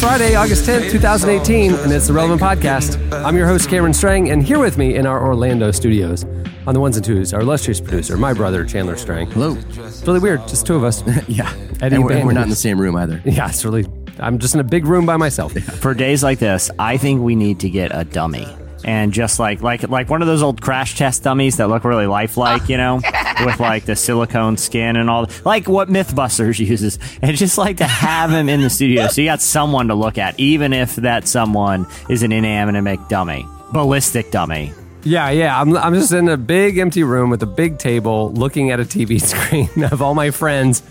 Friday, August 10th, 2018, and it's the Relevant Podcast. I'm your host, Cameron Strang, and here with me in our Orlando studios on the ones and twos, our illustrious producer, my brother, Chandler Strang. Hello. It's really weird, just two of us. Yeah. Eddie and we're, and we're not in the same room either. Yeah, it's really, I'm just in a big room by myself. for days like this, I think we need to get a dummy. And just like like like one of those old crash test dummies that look really lifelike, you know, with like the silicone skin and all, like what MythBusters uses, and just like to have him in the studio, so you got someone to look at, even if that someone is an inanimate dummy, ballistic dummy. Yeah, yeah. I'm, I'm just in a big empty room with a big table looking at a TV screen of all my friends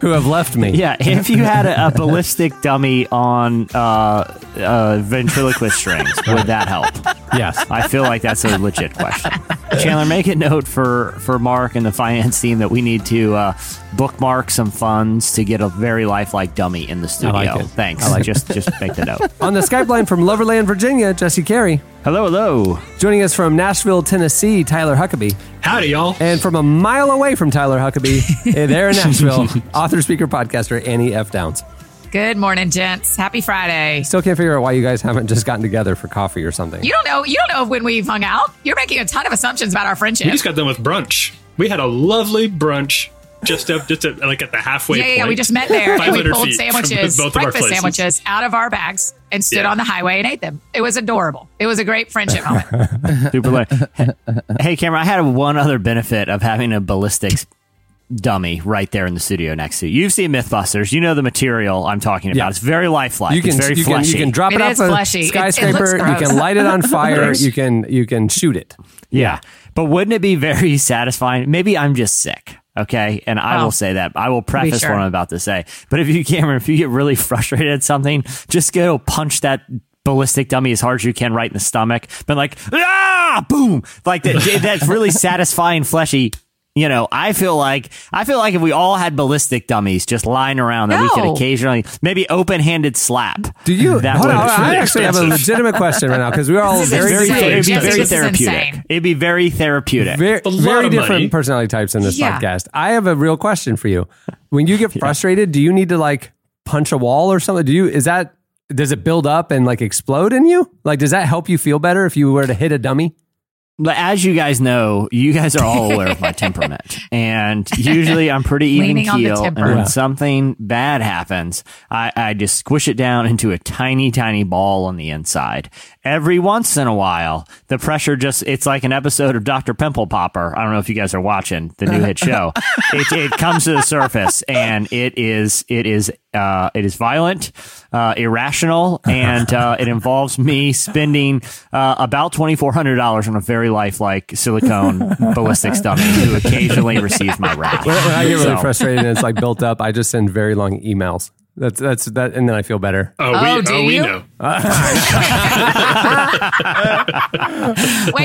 who have left me. Yeah, if you had a, a ballistic dummy on uh, uh, ventriloquist strings, would that help? Yes. I feel like that's a legit question. Chandler, make a note for, for Mark and the finance team that we need to uh, bookmark some funds to get a very lifelike dummy in the studio. like it. Thanks. I like just just make the note. On the Skype line from Loverland, Virginia, Jesse Carey. Hello, hello. Joining us from Nashville, Tennessee, Tyler Huckabee. Howdy, y'all. And from a mile away from Tyler Huckabee, eh, there in Nashville, author, speaker, podcaster Annie F. Downs. Good morning, gents. Happy Friday. Still can't figure out why you guys haven't just gotten together for coffee or something. You don't know. You don't know when we've hung out. You're making a ton of assumptions about our friendship. We just got done with brunch. We had a lovely brunch just up, just at, like at the halfway yeah, yeah, point. yeah. We just met there and we 500 pulled feet sandwiches, both breakfast sandwiches, out of our bags and stood Yeah. on the highway and ate them. It was adorable. It was a great friendship moment. Super late. Hey, Cameron, I had one other benefit of having a ballistics dummy right there in the studio next to you. You've seen Mythbusters. You know the material I'm talking about. Yeah. It's very lifelike. you can, it's very you, can, you can drop it, It off a fleshy. It- it skyscraper. you can light it on fire. You can you can shoot it. Yeah. But wouldn't it be very satisfying? Maybe I'm just sick. Okay. And I Oh. will say that. I will preface sure. what I'm about to say. But if you, Cameron, if you get really frustrated at something, just go punch that ballistic dummy as hard as you can right in the stomach. But like, ah, boom. Like that, that's really satisfying, fleshy. You know, I feel like I feel like if we all had ballistic dummies just lying around, that we could occasionally maybe open-handed slap. Do you? That hold would on, be I actually have a legitimate question right now because we're all This is very very, it'd be Jesse, very therapeutic. insane. It'd be very therapeutic. very, a lot very of different money. personality types in this Yeah. podcast. I have a real question for you. When you get frustrated, do you need to like punch a wall or something? Do you is that does it build up and like explode in you? Like does that help you feel better if you were to hit a dummy? But as you guys know, you guys are all aware of my temperament, and usually I'm pretty even Leaning on the keel. And when something bad happens, I, I just squish it down into a tiny, tiny ball on the inside. Every once in a while, the pressure just—it's like an episode of Doctor Pimple Popper. I don't know if you guys are watching the new hit show. it, it comes to the surface, and it is it is uh, it is violent, uh, irrational, and uh, it involves me spending uh, about twenty four hundred dollars on a very lifelike silicone ballistics dummy who occasionally receives my wrath. When, when I get really So- frustrated and it's like built up, I just send very long emails. That's that's that, and then I feel better. Oh, Oh, we, do oh, we you? know. Wait,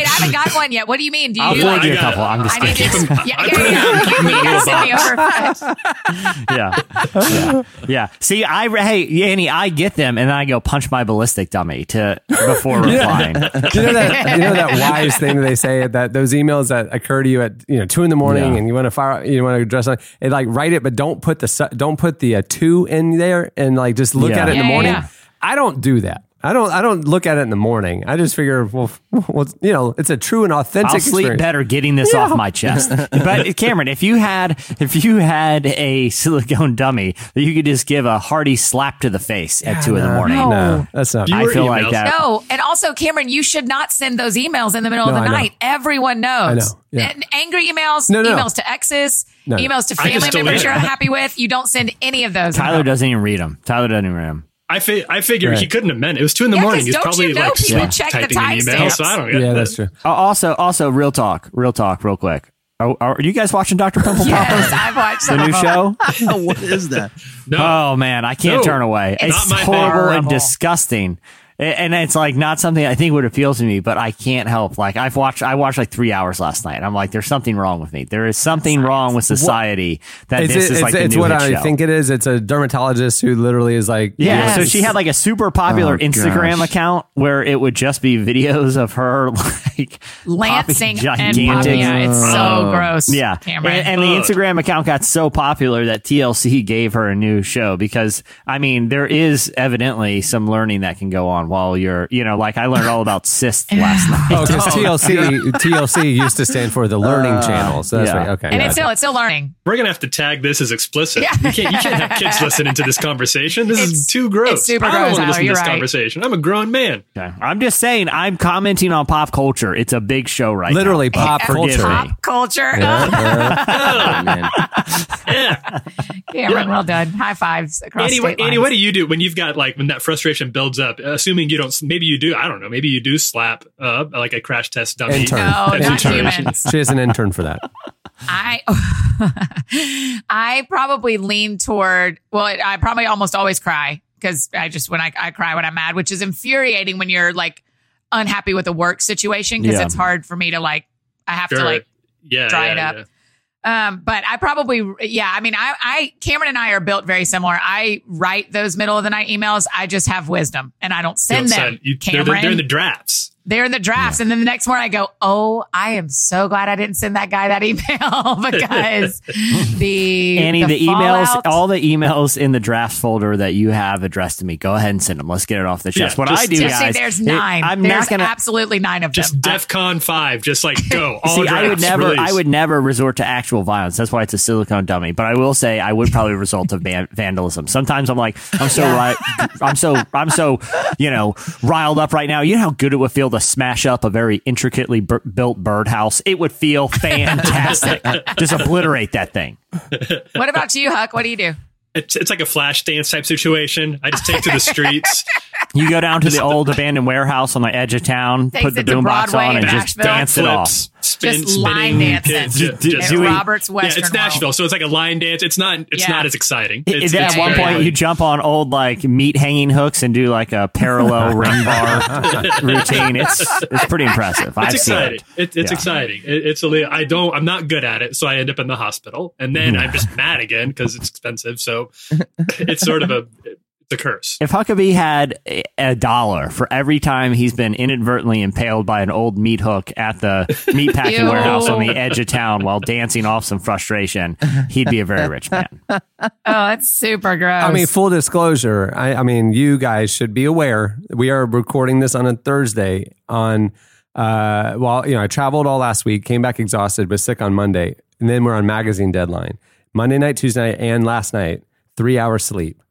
I haven't got one yet. What do you mean? Do you I'll like, forward you a I got- couple. I'm just I need kidding. to. Yeah, yeah, yeah. keep 'em You gotta send me over. yeah. yeah, yeah. See, I hey Annie, I get them, and then I go punch my ballistic dummy to before replying. you know that you know that wise thing that they say that those emails that occur to you at you know two in the morning Yeah. and you want to fire you want to address it, it like write it but don't put the don't put the uh, two in there and like just look Yeah. at it in the Yeah, yeah, morning. yeah. I don't do that. I don't. I don't look at it in the morning. I just figure, well, well you know, it's a true and authentic. I'll sleep experience. better getting this off my chest. But Cameron, if you had if you had a silicone dummy that you could just give a hearty slap to the face at two in the morning, No, that's not. I were feel like that. No, and also, Cameron, you should not send those emails in the middle No, of I the know. night. Everyone knows. I know, yeah. And angry emails, No, no. emails to exes, No, no. emails to family members you're unhappy with. You don't send any of those. Tyler doesn't even read them. Tyler doesn't even read them. I, fi- I figured Right. he couldn't have meant it. It was two in the Yeah, morning. 'cause He's don't probably you know like people sleep check the typing an email. timestamps? So I don't get yeah, that. that's true. Uh, Also, also, real talk, real talk, real quick. Oh, are you guys watching Dr. Pimple Yes, Popper? I've watched The new show? what is that? No. Oh man, I can't No. turn away. It's It's, not my horrible and disgusting. A- And it's like not something I think would appeal to me, but I can't help. Like I've watched, I watched like three hours last night. I'm like, there's something wrong with me. There is something wrong with society that It's, this it- is it's, like the it's new what hit I show. think it is. It's a dermatologist who literally is like, Yeah, Yes. so she had like a super popular Oh, Instagram gosh. account where it would just be videos of her like Lancing popping and gigantic- popping. Yeah, it's so Oh. gross. Yeah, Cameron. and, and the Instagram account got so popular that TLC gave her a new show because I mean there is evidently some learning that can go on while you're you know like I learned all about cysts last night. Oh, because TLC TLC used to stand for the Learning uh, Channel. So that's yeah. right. Okay. and gotcha. it's still it's still learning. We're gonna have to tag this as explicit. Yeah. You can't you can't have kids listening to this conversation. This It's- is too gross. it's super I don't gross, want to listen to this right. conversation. I'm a grown man. Okay. I'm just saying I'm commenting on pop culture. It's a big show right literally now. pop culture. Pop culture. Oh, man. Yeah. Cameron, well done. High fives across Andy, state Andy, lines. what do you do when you've got like when that frustration builds up? Uh, Assuming you don't, maybe you do. I don't know. Maybe you do slap uh, like a crash test dummy. Intern. No, not Intern. humans. She has an intern for that. I I probably lean toward well, I probably almost always cry because I just when I, I cry when I'm mad, which is infuriating when you're like unhappy with a work situation because Yeah. it's hard for me to like I have Sure. to like yeah, dry yeah, it up. yeah. Um but I probably yeah, I mean I I Cameron and I are built very similar. I write those middle of the night emails. I just have wisdom and I don't You send don't them. send- you- they're, Cameron. the, they're in the drafts. They're in the drafts. And then the next morning I go, Oh, I am so glad I didn't send that guy that email because the Annie, the, emails, fallout- all the emails in the drafts folder that you have addressed to me, go ahead and send them. Let's get it off the chest. Yeah, what just- I do, Just say guys, there's it- nine. I'm there's not gonna. absolutely nine of Just them. DEF CON 5. Just like go. All See, drafts. I would never, release. I would never resort to actual violence. That's why it's a silicone dummy. But I will say, I would probably result to van- vandalism. Sometimes I'm like, I'm so right, I'm so, I'm so, you know, riled up right now. You know how good it would feel to smash up a very intricately b- built birdhouse. It would feel fantastic. Just obliterate that thing. what about you, Huck? What do you do? It's, it's like a flash dance type situation. I just take to the streets. You go down to the old abandoned warehouse on the edge of town, Takes put the it to boombox Broadway on, and in just Nashville. dance it off. Flips, spin, Just line spinning, dancing. kids, Do- ju- just- do we- Robert's yeah, it's Nashville, World. so it's like a line dance. It's not. It's Yeah. not as exciting. It- It's, at it's one very- point, you jump on old like meat hanging hooks and do like a parallel ring bar routine. It's it's pretty impressive. I've It's seen exciting. it. It, it's Yeah. exciting. It, it's a li- I don't. I'm not good at it, so I end up in the hospital, and then I'm just mad again because it's expensive. So it's sort of a it's a curse. If Huckabee had a- a dollar for every time he's been inadvertently impaled by an old meat hook at the meat packing warehouse on the edge of town while dancing off some frustration, he'd be a very rich man. Oh, that's super gross. I mean, full disclosure. I, I mean, you guys should be aware. We are recording this on a Thursday. On uh, well, you know, I traveled all last week, came back exhausted, was sick on Monday, and then we're on magazine deadline. Monday night, Tuesday night, and last night, three hours sleep.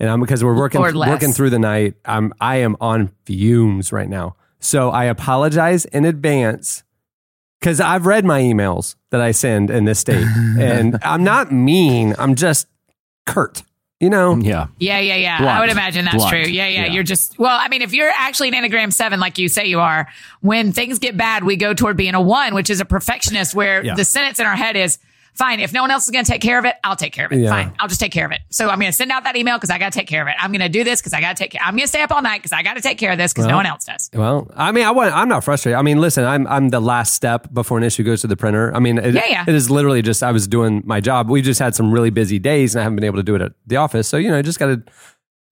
And I'm because we're working working through the night. I'm I am on fumes right now. So I apologize in advance because I've read my emails that I send in this state, and I'm not mean. I'm just curt. You know, Yeah. yeah, yeah, yeah. Blunt. I would imagine that's Blunt. true. Yeah, yeah, Yeah. You're just, well, I mean, if you're actually an Enneagram 7, like you say you are, when things get bad, we go toward being a 1, which is a perfectionist, where Yeah. the sentence in our head is, fine, if no one else is going to take care of it, I'll take care of it. Yeah. Fine, I'll just take care of it. So I'm going to send out that email because I got to take care of it. I'm going to do this because I got to take care. I'm going to stay up all night because I got to take care of this because no one else does. Well, I mean, I want, I'm not frustrated. I mean, listen, I'm I'm the last step before an issue goes to the printer. I mean, it, Yeah, yeah. it is literally just I was doing my job. We just had some really busy days, and I haven't been able to do it at the office. So you know, just got to,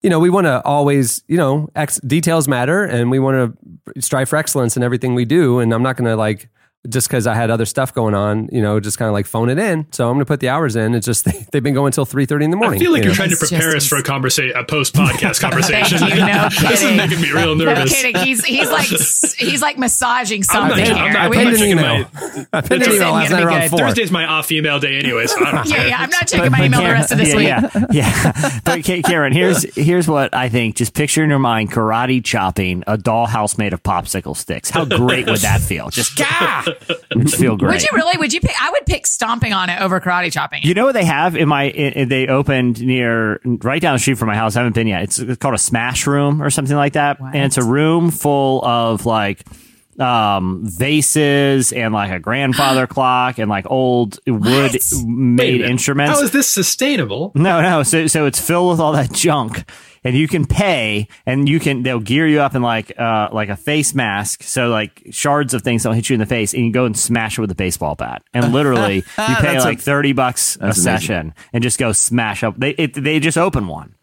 you know, we want to always, you know, ex- details matter, and we want to strive for excellence in everything we do. And I'm not going to like just because I had other stuff going on, you know, just kind of like phone it in. So I'm going to put the hours in. It's just they've been going until three thirty in the morning. I feel like you you're know? trying to prepare just- us for a conversation, a post podcast conversation. You. No this is making me real nervous. No nervous. kidding. He's he's like he's like massaging I'm not, something I'm not, I'm not checking email. my. I pinned This an isn't email last night around four. Thursday's my off email day anyway, so I don't yeah, care. yeah. I'm not checking my email the rest of this yeah, week. Yeah, yeah. But Ka- Karen, here's here's what I think. Just picture in your mind karate chopping a dollhouse made of popsicle sticks. How great would that feel? Just gah! It would feel great. Would you really? Would you pick? I would pick stomping on it over karate chopping. You know what they have in my? In, they opened near right down the street from my house. I haven't been yet. It's, it's called a smash room or something like that, What? and it's a room full of like um, vases and like a grandfather clock and like old wood Wait made minute. instruments. How is this sustainable? No, no. So, so it's filled with all that junk, and you can pay, and you can they'll gear you up in like uh like a face mask, so like shards of things don't hit you in the face, and you go and smash it with a baseball bat, and literally you pay That's a- like thirty bucks a that's amazing. session, and just go smash up. They it, they just open one.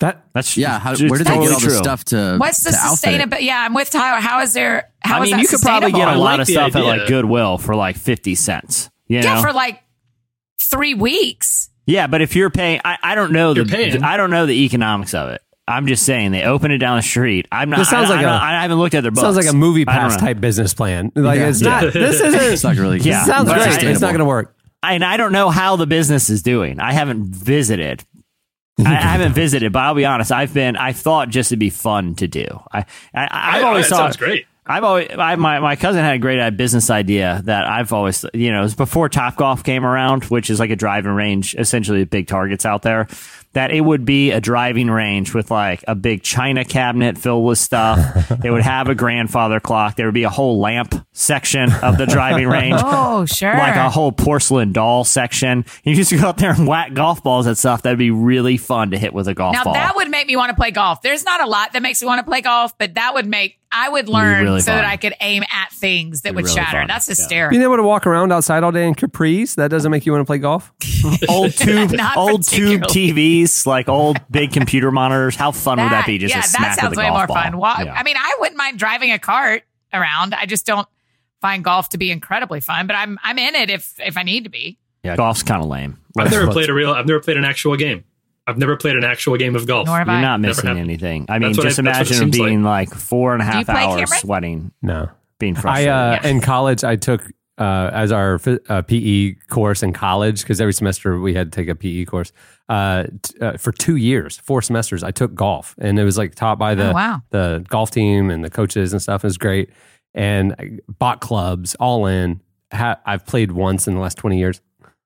That That's Yeah, how, where did they totally get all the stuff to? What's the to sustainability? Yeah, I'm with Tyler. How is there? How I is mean, that you could probably get a lot like of the stuff at like Goodwill for like fifty cents. You Yeah, know? for like three weeks. Yeah, but if you're paying, I, I don't know the You're paying. I don't know the economics of it. I'm just saying they open it down the street. I'm not. This sounds I, like I, a- I haven't looked at their books. sounds like a movie pass type business plan. Like Yeah. it's not. Yeah. This isn't. It's not really. Yeah. It sounds great. it's It's not going to work. and I don't know how the business is doing. I haven't visited. I, I haven't visited, but I'll be honest. I've been. I thought just to be fun to do. I, I I've always that thought sounds great. I've always I, my my cousin had a great uh, business idea that I've always you know it was before Top Golf came around, which is like a driving range, essentially big targets out there. That it would be a driving range with like a big china cabinet filled with stuff. it would have a grandfather clock. There would be a whole lamp section of the driving range Oh, sure. like a whole porcelain doll section. You just go out there and whack golf balls at stuff. That'd be really fun to hit with a golf now ball. that would make me want to play golf. There's not a lot that makes me want to play golf, but that would make I would learn really so fun. that I could aim at things that Be would really shatter. fun. That's Yeah. hysterical. Being able to walk around outside all day in capris, that doesn't make you want to play golf? old tube, old tube. TVs, like old big computer monitors. How fun would that be? Just yeah, to smack that sounds with a way golf more ball? fun. Wa- Yeah. I mean, I wouldn't mind driving a cart around. I just don't find golf to be incredibly fun, but I'm I'm in it if if I need to be. yeah, golf's kind of lame. I've never played a real. I've never played an actual game. I've never played an actual game of golf. Nor have You're I. not missing happened. anything. I mean, That's what just I- that's what it imagine seems being like. four and a you half play, hours Cameron? sweating, No. being I frustrated. uh, Yeah. in college I took uh, as our phy- uh, PE course in college because every semester we had to take a PE course. Uh, t- uh, for two years, four semesters, I took golf, and it was like taught by the Oh, wow. the golf team and the coaches and stuff. It was great, and I bought clubs all in. Ha- I've played once in the last twenty years.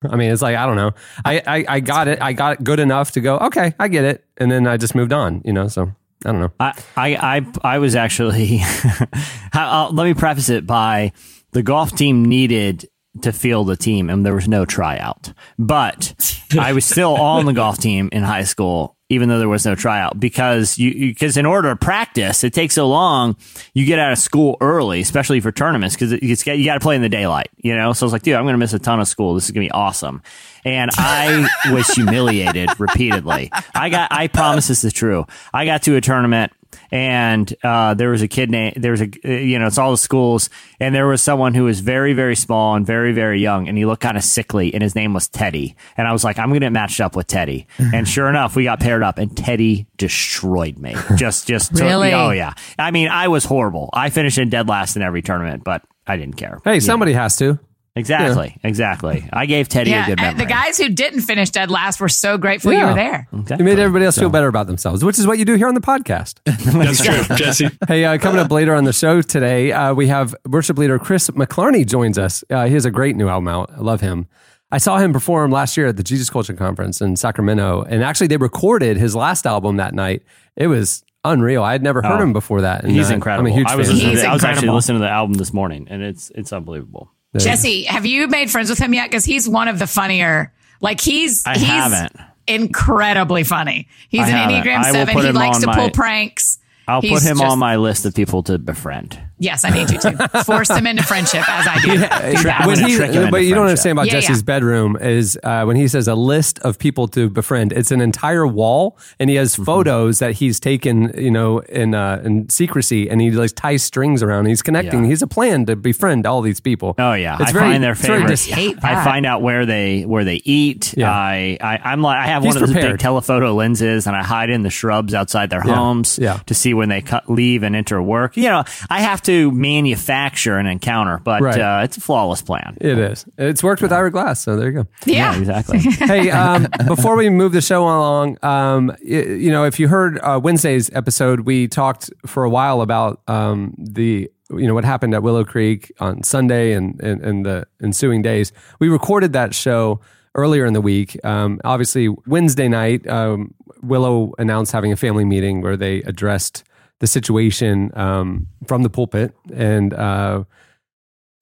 I mean, it's like I don't know. I, I I got it. I got it good enough to go. Okay, I get it, and then I just moved on. You know, so I don't know. I, I, I, I was actually. I'll, let me preface it by the golf team needed to field the team, and there was no tryout. But I was still on the golf team in high school, even though there was no tryout, because you because in order to practice, it takes so long. You get out of school early, especially for tournaments, because you got to play in the daylight. You know, so I was like, dude, I'm to miss a ton of school. This is to be awesome. And I was humiliated repeatedly. I got, I promise this is true. I got to a tournament and uh, there was a kid named there was a you know it's all the schools. And there was someone who was very very small and very very young and he looked kind of sickly and his name was Teddy. And I was like I'm gonna get matched up with Teddy. And sure enough we got paired up and Teddy destroyed me. Just just took- Really? oh yeah. I mean I was horrible. I finished in dead last in every tournament but I didn't care. Hey, Yeah. somebody has to. Exactly exactly I gave Teddy a good and memory the guys who didn't finish dead last were so grateful you were there. You made everybody else feel better about themselves, which is what you do here on the podcast. That's true, Jesse. hey, uh, coming up later on the show today, uh, we have worship leader Chris McClarney joins us. Uh, he has a great new album out. I love him. I saw him perform last year at the Jesus Culture Conference in Sacramento, and actually they recorded his last album that night. It was unreal. I had never heard Oh. him before that. and, He's uh, incredible. I'm a huge I was, fan. He's to, I was actually listening to the album this morning, and it's it's unbelievable. Jesse, have you made friends with him yet? Because he's one of the funnier. Like he's I he's haven't. incredibly funny. He's I an haven't. Enneagram I Seven. He likes to my- pull pranks. I'll He's put him just- on my list of people to befriend. Yes, I need you to force them into friendship as I do. Tra- I'm When gonna he- trick him into but you don't friendship. understand about Yeah, Jesse's yeah. bedroom is uh, when he says a list of people to befriend. It's an entire wall, and he has Mm-hmm. photos that he's taken, you know, in uh, in secrecy, and he like ties strings around. He's connecting. Yeah. He's a plan to befriend all these people. Oh yeah, it's I very, find their it's very favorites. dis- hate I find out where they where they eat. Yeah. I, I I'm like I have He's one of those prepared. big telephoto lenses, and I hide in the shrubs outside their Yeah. homes Yeah. to see when they cut, leave and enter work. You know, I have to manufacture an encounter, but Right. uh, it's a flawless plan. It is. It's worked with Ira Glass, so there you go. Yeah. exactly. hey, um, before we move the show along, um, y- you know, if you heard uh, Wednesday's episode, we talked for a while about um, the you know what happened at Willow Creek on Sunday and and, and the ensuing days. We recorded that show earlier in the week. Um, obviously, Wednesday night, um, Willow announced having a family meeting where they addressed the situation um, from the pulpit, and uh,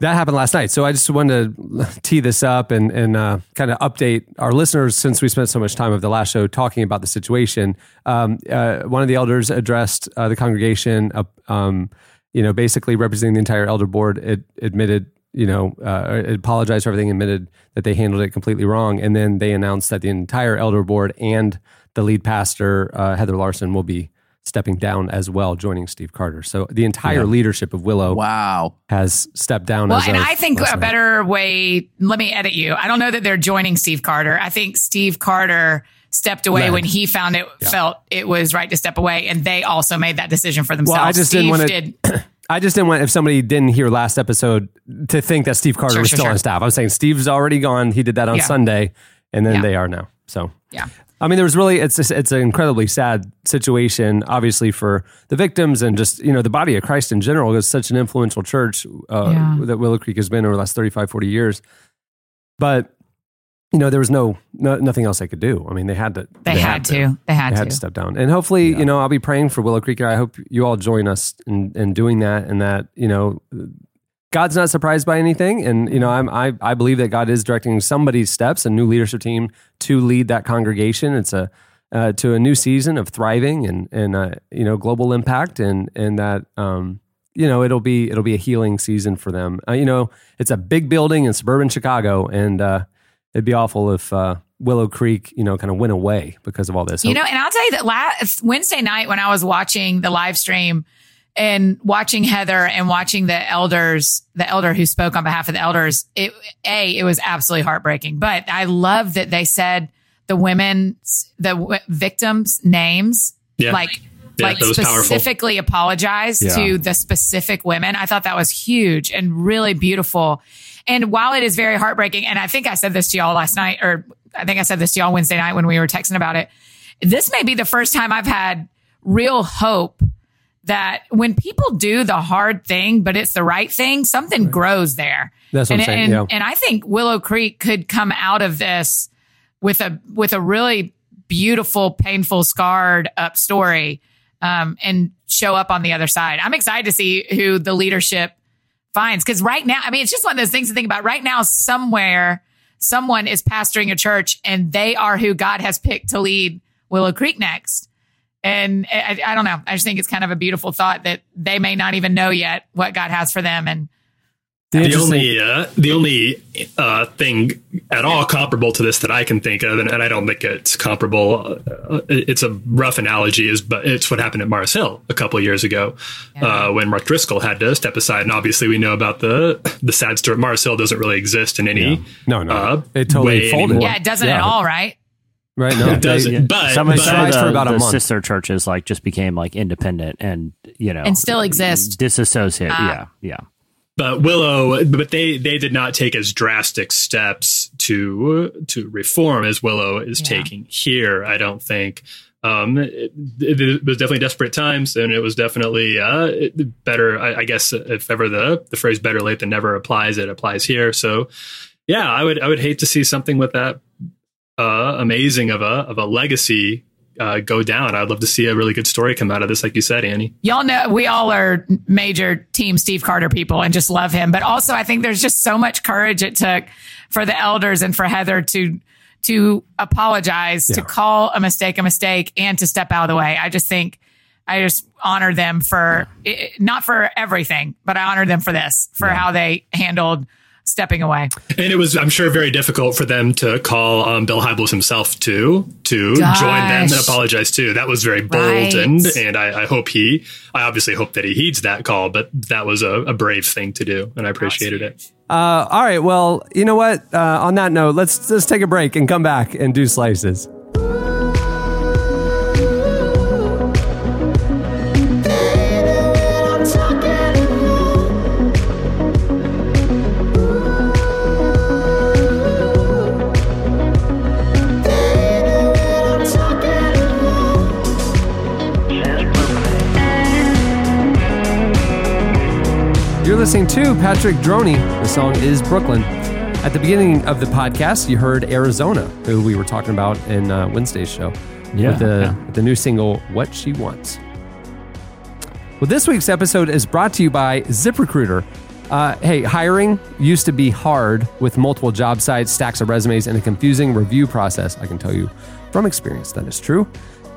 that happened last night. So I just wanted to tee this up and and uh, kind of update our listeners since we spent so much time of the last show talking about the situation. Um, uh, one of the elders addressed uh, the congregation, uh, um, you know, basically representing the entire elder board. It admitted, you know, uh, apologized for everything, admitted that they handled it completely wrong, and then they announced that the entire elder board and the lead pastor Heather Larson will be stepping down as well, joining Steve Carter. So the entire leadership of Willow Wow. has stepped down. Well, as and I think a night. better way, let me edit you. I don't know that they're joining Steve Carter. I think Steve Carter stepped away Led. when he found it felt it was right to step away and they also made that decision for themselves. Well, I just Steve didn't want did to. I just didn't want if somebody didn't hear last episode to think that Steve Carter Sure, was sure, still sure. on staff. I'm saying Steve's already gone. He did that on Yeah. Sunday, and then Yeah. they are now. So Yeah. I mean, there was really it's just, it's an incredibly sad situation, obviously for the victims and just you know the body of Christ in general. It's such an influential church uh, Yeah. that Willow Creek has been over the last 35, 40 years. But you know, there was no, no nothing else they could do. I mean, they had to. They, had, to. They had They to. had to step down, and hopefully, you know, I'll be praying for Willow Creek. I hope you all join us in, in doing that, and that you know, God's not surprised by anything, and you know, I'm, I I believe that God is directing somebody's steps, a new leadership team to lead that congregation. It's a uh, to a new season of thriving and and uh, you know global impact, and and that um, you know it'll be it'll be a healing season for them. Uh, you know, it's a big building in suburban Chicago, and uh, it'd be awful if uh, Willow Creek, you know, kind of went away because of all this. You know, and I'll tell you that last Wednesday night when I was watching the live stream and watching Heather and watching the elders, the elder who spoke on behalf of the elders, it a it was absolutely heartbreaking. But I love that they said the women, the w- victims' names, Yeah. like. Yeah, like that was powerful. specifically apologized Yeah. to the specific women. I thought that was huge and really beautiful. And while it is very heartbreaking, and I think I said this to y'all last night, or I think I said this to y'all Wednesday night when we were texting about it. This may be the first time I've had real hope that when people do the hard thing, but it's the right thing, something grows there. That's what and, I'm saying, And, yeah. and I think Willow Creek could come out of this with a with a really beautiful, painful, scarred up story, um, and show up on the other side. I'm excited to see who the leadership finds because right now, I mean, it's just one of those things to think about. Right now, somewhere, someone is pastoring a church, and they are who God has picked to lead Willow Creek next. And I, I don't know. I just think it's kind of a beautiful thought that they may not even know yet what God has for them. And the The only uh, the only uh, thing at all comparable to this that I can think of, and, and I don't think it's comparable. Uh, it's a rough analogy, is but it's what happened at Mars Hill a couple of years ago uh, when Mark Driscoll had to step aside. And obviously, we know about the the sad story. Mars Hill doesn't really exist in any No, no, uh, it totally way folded. anymore. yeah, it doesn't Yeah. at all, right? Right? No, It doesn't. they- But, Somebody but said for the, about a the month. sister churches like just became like independent and you know And still exist. disassociate. Ah. yeah, yeah. but Willow, but they they did not take as drastic steps to to reform as Willow is Yeah. taking here. I don't think. Um, it, it was definitely desperate times, and it was definitely uh, better. I, I guess if ever the the phrase "better late than never" applies, it applies here. So, yeah, I would I would hate to see something with that uh, amazing of a of a legacy uh, go down. I'd love to see a really good story come out of this, like you said, Annie. Y'all know we all are major team Steve Carter people and just love him. But also I think there's just so much courage it took for the elders and for Heather to to apologize, to call a mistake a mistake and to step out of the way. I just think I just honor them for i- not for everything, but I honor them for this, for how they handled stepping away. And it was, I'm sure, very difficult for them to call um, Bill Hybels himself to to Gosh. join them and apologize too. That was very bold, Right. and and I, I hope he, I obviously hope that he heeds that call. But that was a, a brave thing to do, and I appreciated it. Uh, all right. Well, you know what? Uh, on that note, let's let's take a break and come back and do slices. Listening to Patrick Droney. The song is Brooklyn. At the beginning of the podcast, you heard Arizona, who we were talking about in uh, Wednesday's show, Yeah, with the yeah. with the new single "What She Wants." Well, this week's episode is brought to you by ZipRecruiter. Uh, hey, hiring used to be hard with multiple job sites, stacks of resumes, and a confusing review process. I can tell you from experience that is true.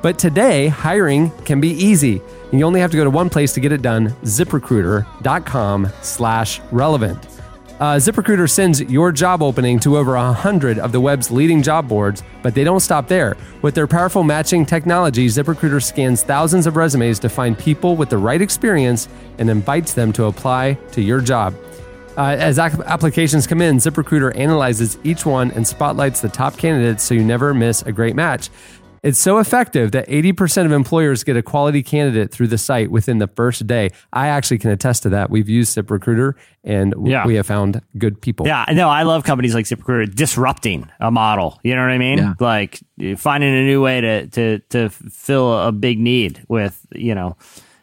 But today, hiring can be easy. And you only have to go to one place to get it done, ziprecruiter.com slash relevant. Uh, ZipRecruiter sends your job opening to over 100 of the web's leading job boards, but they don't stop there. With their powerful matching technology, ZipRecruiter scans thousands of resumes to find people with the right experience and invites them to apply to your job. Uh, as applications come in, ZipRecruiter analyzes each one and spotlights the top candidates so you never miss a great match. It's so effective that 80% of employers get a quality candidate through the site within the first day. I actually can attest to that. We've used ZipRecruiter and w- Yeah. we have found good people. Yeah, no, I love companies like ZipRecruiter disrupting a model. You know what I mean? Yeah. Like finding a new way to to to fill a big need with you know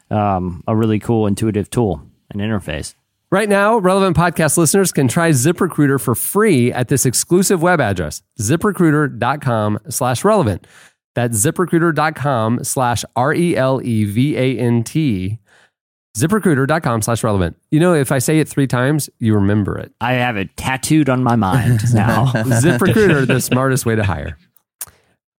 um, a really cool intuitive tool and interface. Right now, relevant podcast listeners can try ZipRecruiter for free at this exclusive web address, ziprecruiter.com slash relevant. That's ziprecruiter.com slash R E L E V A N T. ZipRecruiter.com slash relevant. You know, if I say it three times, you remember it. I have it tattooed on my mind now. ZipRecruiter, the smartest way to hire.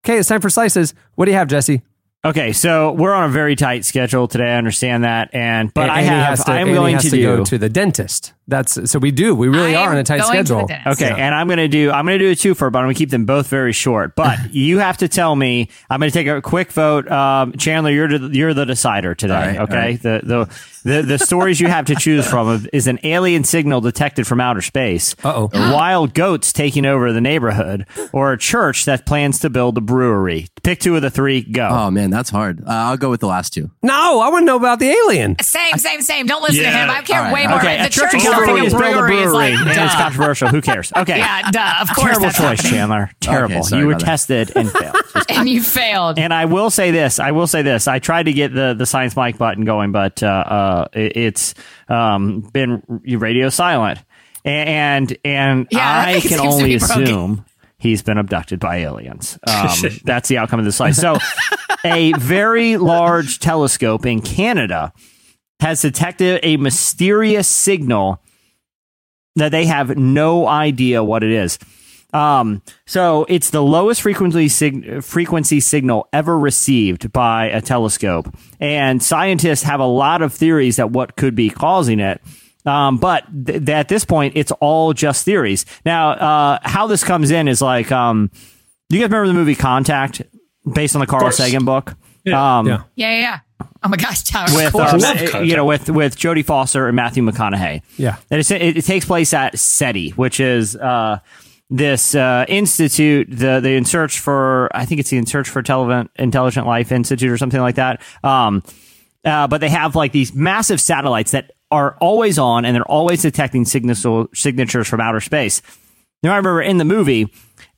Okay, it's time for slices. What do you have, Jesse? Okay, so we're on a very tight schedule today. I understand that, and but And- I have to- I am and going to, to do go to the dentist. That's so we do. We really I are am on a tight going to the schedule. dentist. Okay, and I'm gonna do I'm gonna do a twofer, but I'm gonna keep them both very short. But you have to tell me. I'm gonna take a quick vote. Um, Chandler, you're the, you're the decider today. All right, all okay, right. the the the the stories you have to choose from is an alien signal detected from outer space, Uh-oh. wild goats taking over the neighborhood, or a church that plans to build a brewery. Pick two of the three. Go. Oh man, that's hard. Uh, I'll go with the last two. No, I want to know about the alien. Same, same, same. Don't listen to him. I care All right, way all more. Okay, the a church church in building a is build a brewery like, and it's controversial. Who cares? Okay, Yeah, duh. Of course, terrible choice, happening. Chandler. Terrible. sorry you were tested and failed. And you failed. And I will say this. I will say this. I tried to get the the science mic button going, but uh, uh, it- it's um, been radio silent, and and Yeah, I can only assume he's been abducted by aliens. Um, that's the outcome of the slide. So, a very large telescope in Canada has detected a mysterious signal that they have no idea what it is. Um, so it's the lowest frequency sig- frequency signal ever received by a telescope, and scientists have a lot of theories that what could be causing it. Um, but th- at this point, it's all just theories. Now, uh, how this comes in is like, um, do you guys remember the movie Contact, based on the Carl. Sagan book? Yeah. Um, Yeah. yeah, yeah, yeah. Oh my gosh, Tyler. with of course. uh, Love Ma- Contact. you know with with Jodie Foster and Matthew McConaughey. Yeah. and it's, it, it takes place at SETI, which is uh, this uh, institute, the the in search for I think it's the in search for Intelligent Intelligent Life Institute or something like that. Um, uh, but they have like these massive satellites that are always on and they're always detecting signal signatures from outer space. Now I remember in the movie,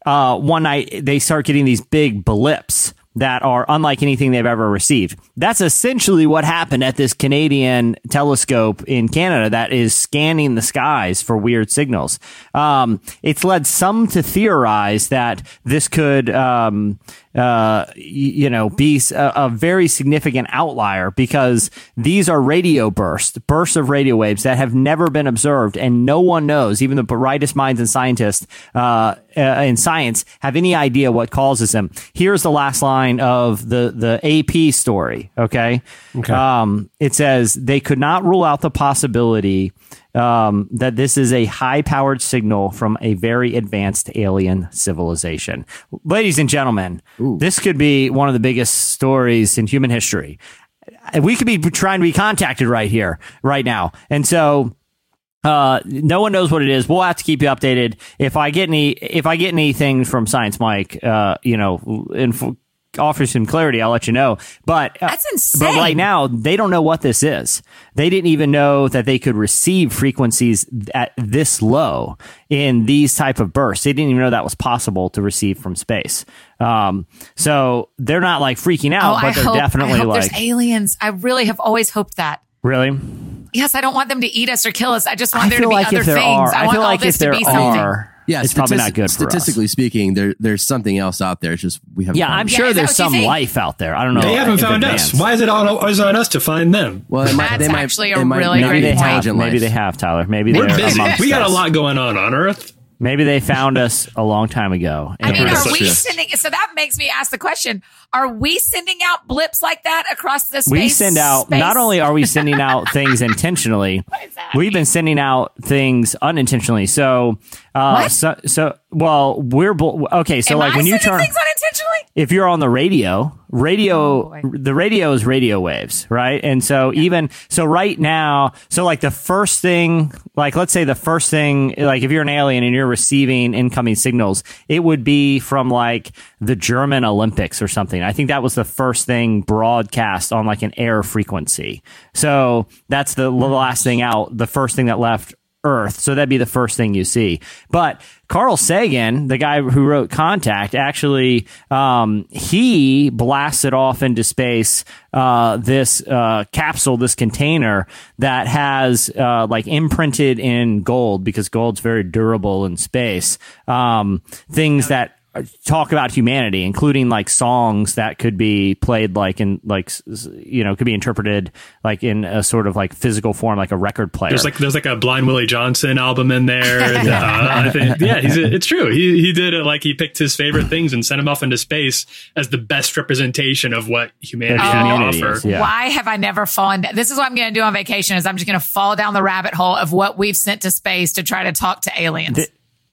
uh, one night they start getting these big blips that are unlike anything they've ever received. That's essentially what happened at this Canadian telescope in Canada that is scanning the skies for weird signals. Um, it's led some to theorize that this could, um, uh, you know, be a very significant outlier because these are radio bursts, bursts of radio waves that have never been observed, and no one knows, even the brightest minds and scientists uh, uh, in science, have any idea what causes them. Here's the last line of the the AP story. Okay, Okay. Um, it says they could not rule out the possibility um, that this is a high powered signal from a very advanced alien civilization. Ladies and gentlemen, this could be one of the biggest stories in human history. We could be trying to be contacted right here, right now. And so, uh, no one knows what it is. We'll have to keep you updated. If I get any, if I get anything from Science Mike, uh, you know, inf- offer some clarity, I'll let you know. But uh, That's insane. But right now, they don't know what this is. They didn't even know that they could receive frequencies at this low in these type of bursts. They didn't even know that was possible to receive from space. Um, so they're not like freaking out, Oh, but I they're hope, definitely like, there's aliens. I really have always hoped that. really. Yes, I don't want them to eat us or kill us. I just want I there to be like other things. are, I I want feel all like this to be something. are, Yeah, it's probably not good for us. Statistically speaking, there there's something else out there. It's just we haven't. Yeah, I'm it. Yeah, sure there's some life out there. I don't know. They haven't found advanced. us. Why is it all always on us to find them? Well, it might, That's they might, actually a it might really not Maybe be they have. Maybe they have, Tyler. Maybe We're they're busy. We got a lot going on on Earth. Maybe they found us a long time ago. I mean, are we sending? So that makes me ask the question: Are we sending out blips like that across the space? we send out space? not only are we sending out things intentionally we've been sending out things unintentionally so uh so so well we're bl- okay so Am like I when you turn things unintentionally. if you're on the radio, radio, Oh, the radio is radio waves, right? And so even, so right now, so like the first thing, like let's say the first thing, like if you're an alien and you're receiving incoming signals, it would be from like the German Olympics or something. I think that was the first thing broadcast on like an air frequency. So that's the last thing out, the first thing that left Earth. So that'd be the first thing you see. But Carl Sagan, the guy who wrote Contact, actually, um, he blasted off into space uh, this uh, capsule, this container that has uh, like imprinted in gold because gold's very durable in space. Um, things that talk about humanity, including like songs that could be played like in like s- s- you know could be interpreted like in a sort of like physical form, like a record player. There's like there's like a Blind Willie Johnson album in there. And, uh, I think, yeah, he's it's true. He he did it like he picked his favorite things and sent them off into space as the best representation of what humanity That had to offer. is, yeah. Why have I never fallen? This is what I'm going to do on vacation. Is I'm just going to fall down the rabbit hole of what we've sent to space to try to talk to aliens.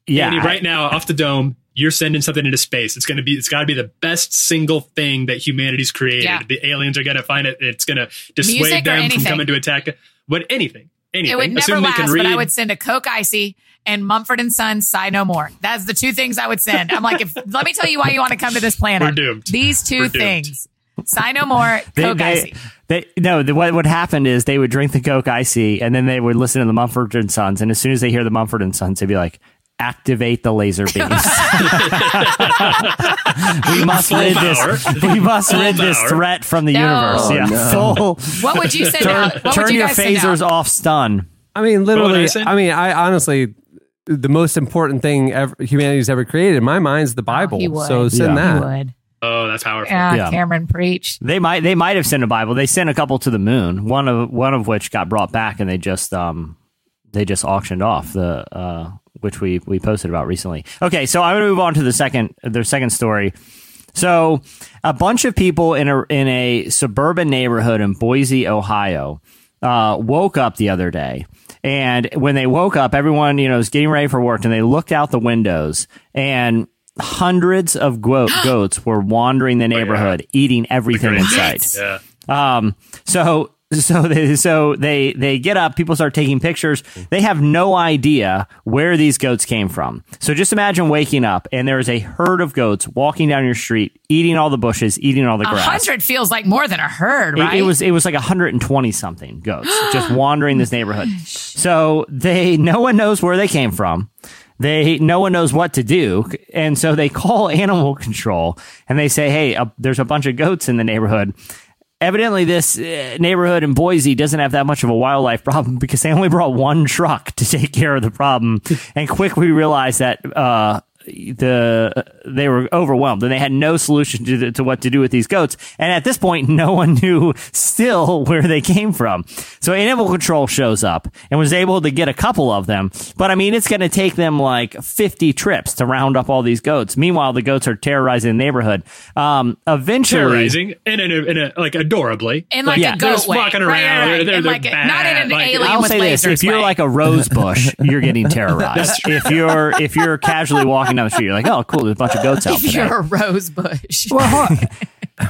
yeah, Andy, right now off the dome, you're sending something into space. It's going to be, it's got to be the best single thing that humanity's created. Yeah. The aliens are going to find it. It's going to dissuade Music them from coming to attack. What anything, anything. it would never Assume last, can read. but I would send a Coke Icy and Mumford and Sons. Sigh no more. That's the two things I would send. I'm like, if let me tell you why you want to come to this planet. We're doomed. These 2 We're doomed. things. Sigh no more. they, Coke they, Icy. they, no, the, what would happen is they would drink the Coke Icy and then they would listen to the Mumford and Sons. And as soon as they hear the Mumford and Sons, they'd be like, activate the laser beams. we must Full rid power. this, we must Full rid this threat from the No. universe. Oh, yeah. no. Full, What would you send turn, out? What turn would you your phasers out? off stun. I mean, would I literally. I mean, I honestly, the most important thing ever, humanity's ever created in my mind is the Bible. Oh, he would. so send Yeah. You that. would. oh, that's powerful. Yeah, Yeah. Cameron preach. They might they might have sent a Bible. They sent a couple to the moon. One of one of which got brought back, and they just um they just auctioned off the uh which we we posted about recently. Okay, so I'm gonna move on to the second their second story. So a bunch of people in a in a suburban neighborhood in Boise, Ohio, uh, woke up the other day. And when they woke up, everyone, you know, was getting ready for work and they looked out the windows and hundreds of goat, goats were wandering the neighborhood, eating everything in sight. Yeah. Um, so so they so they they get up. People start taking pictures. They have no idea where these goats came from. So just imagine waking up and there is a herd of goats walking down your street, eating all the bushes, eating all the A grass. hundred feels like more than a herd, It- right? It, was it was like 120 something goats just wandering this neighborhood. So they no one knows where they came from. They no one knows what to do, and so they call animal control and they say, "Hey, uh, there's a bunch of goats in the neighborhood." Evidently, this uh, neighborhood in Boise doesn't have that much of a wildlife problem because they only brought one truck to take care of the problem, and quickly realized that uh, the they were overwhelmed and they had no solution to, the, to what to do with these goats. And at this point, no one knew still where they came from. So animal control shows up and was able to get a couple of them. But I mean, it's going to take them like 50 trips to round up all these goats. Meanwhile, the goats are terrorizing the neighborhood. Um, eventually, Terrorizing and in a, in a like adorably. in like Yeah. a They're goat way. walking Right, around. right, right. They're, they're, In they're like a- bad. not in an Like, alien I'll with say this: lasers if you're way. like a rose bush, you're getting terrorized. if you're if you're casually walking down the street, you're like, "Oh, cool! There's a bunch of goats out if today." you're a rose bush. Well, hold-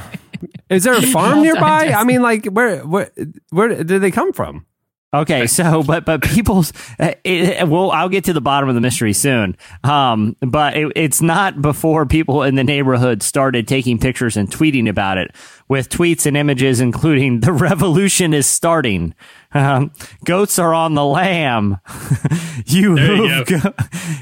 is there a farm nearby? I mean, like, where, where, where did they come from? Okay, so but but people's uh, it, well, I'll get to the bottom of the mystery soon. Um, but it, it's not before people in the neighborhood started taking pictures and tweeting about it with tweets and images, including "the revolution is starting." Um, goats are on the lam. you There you hoof go-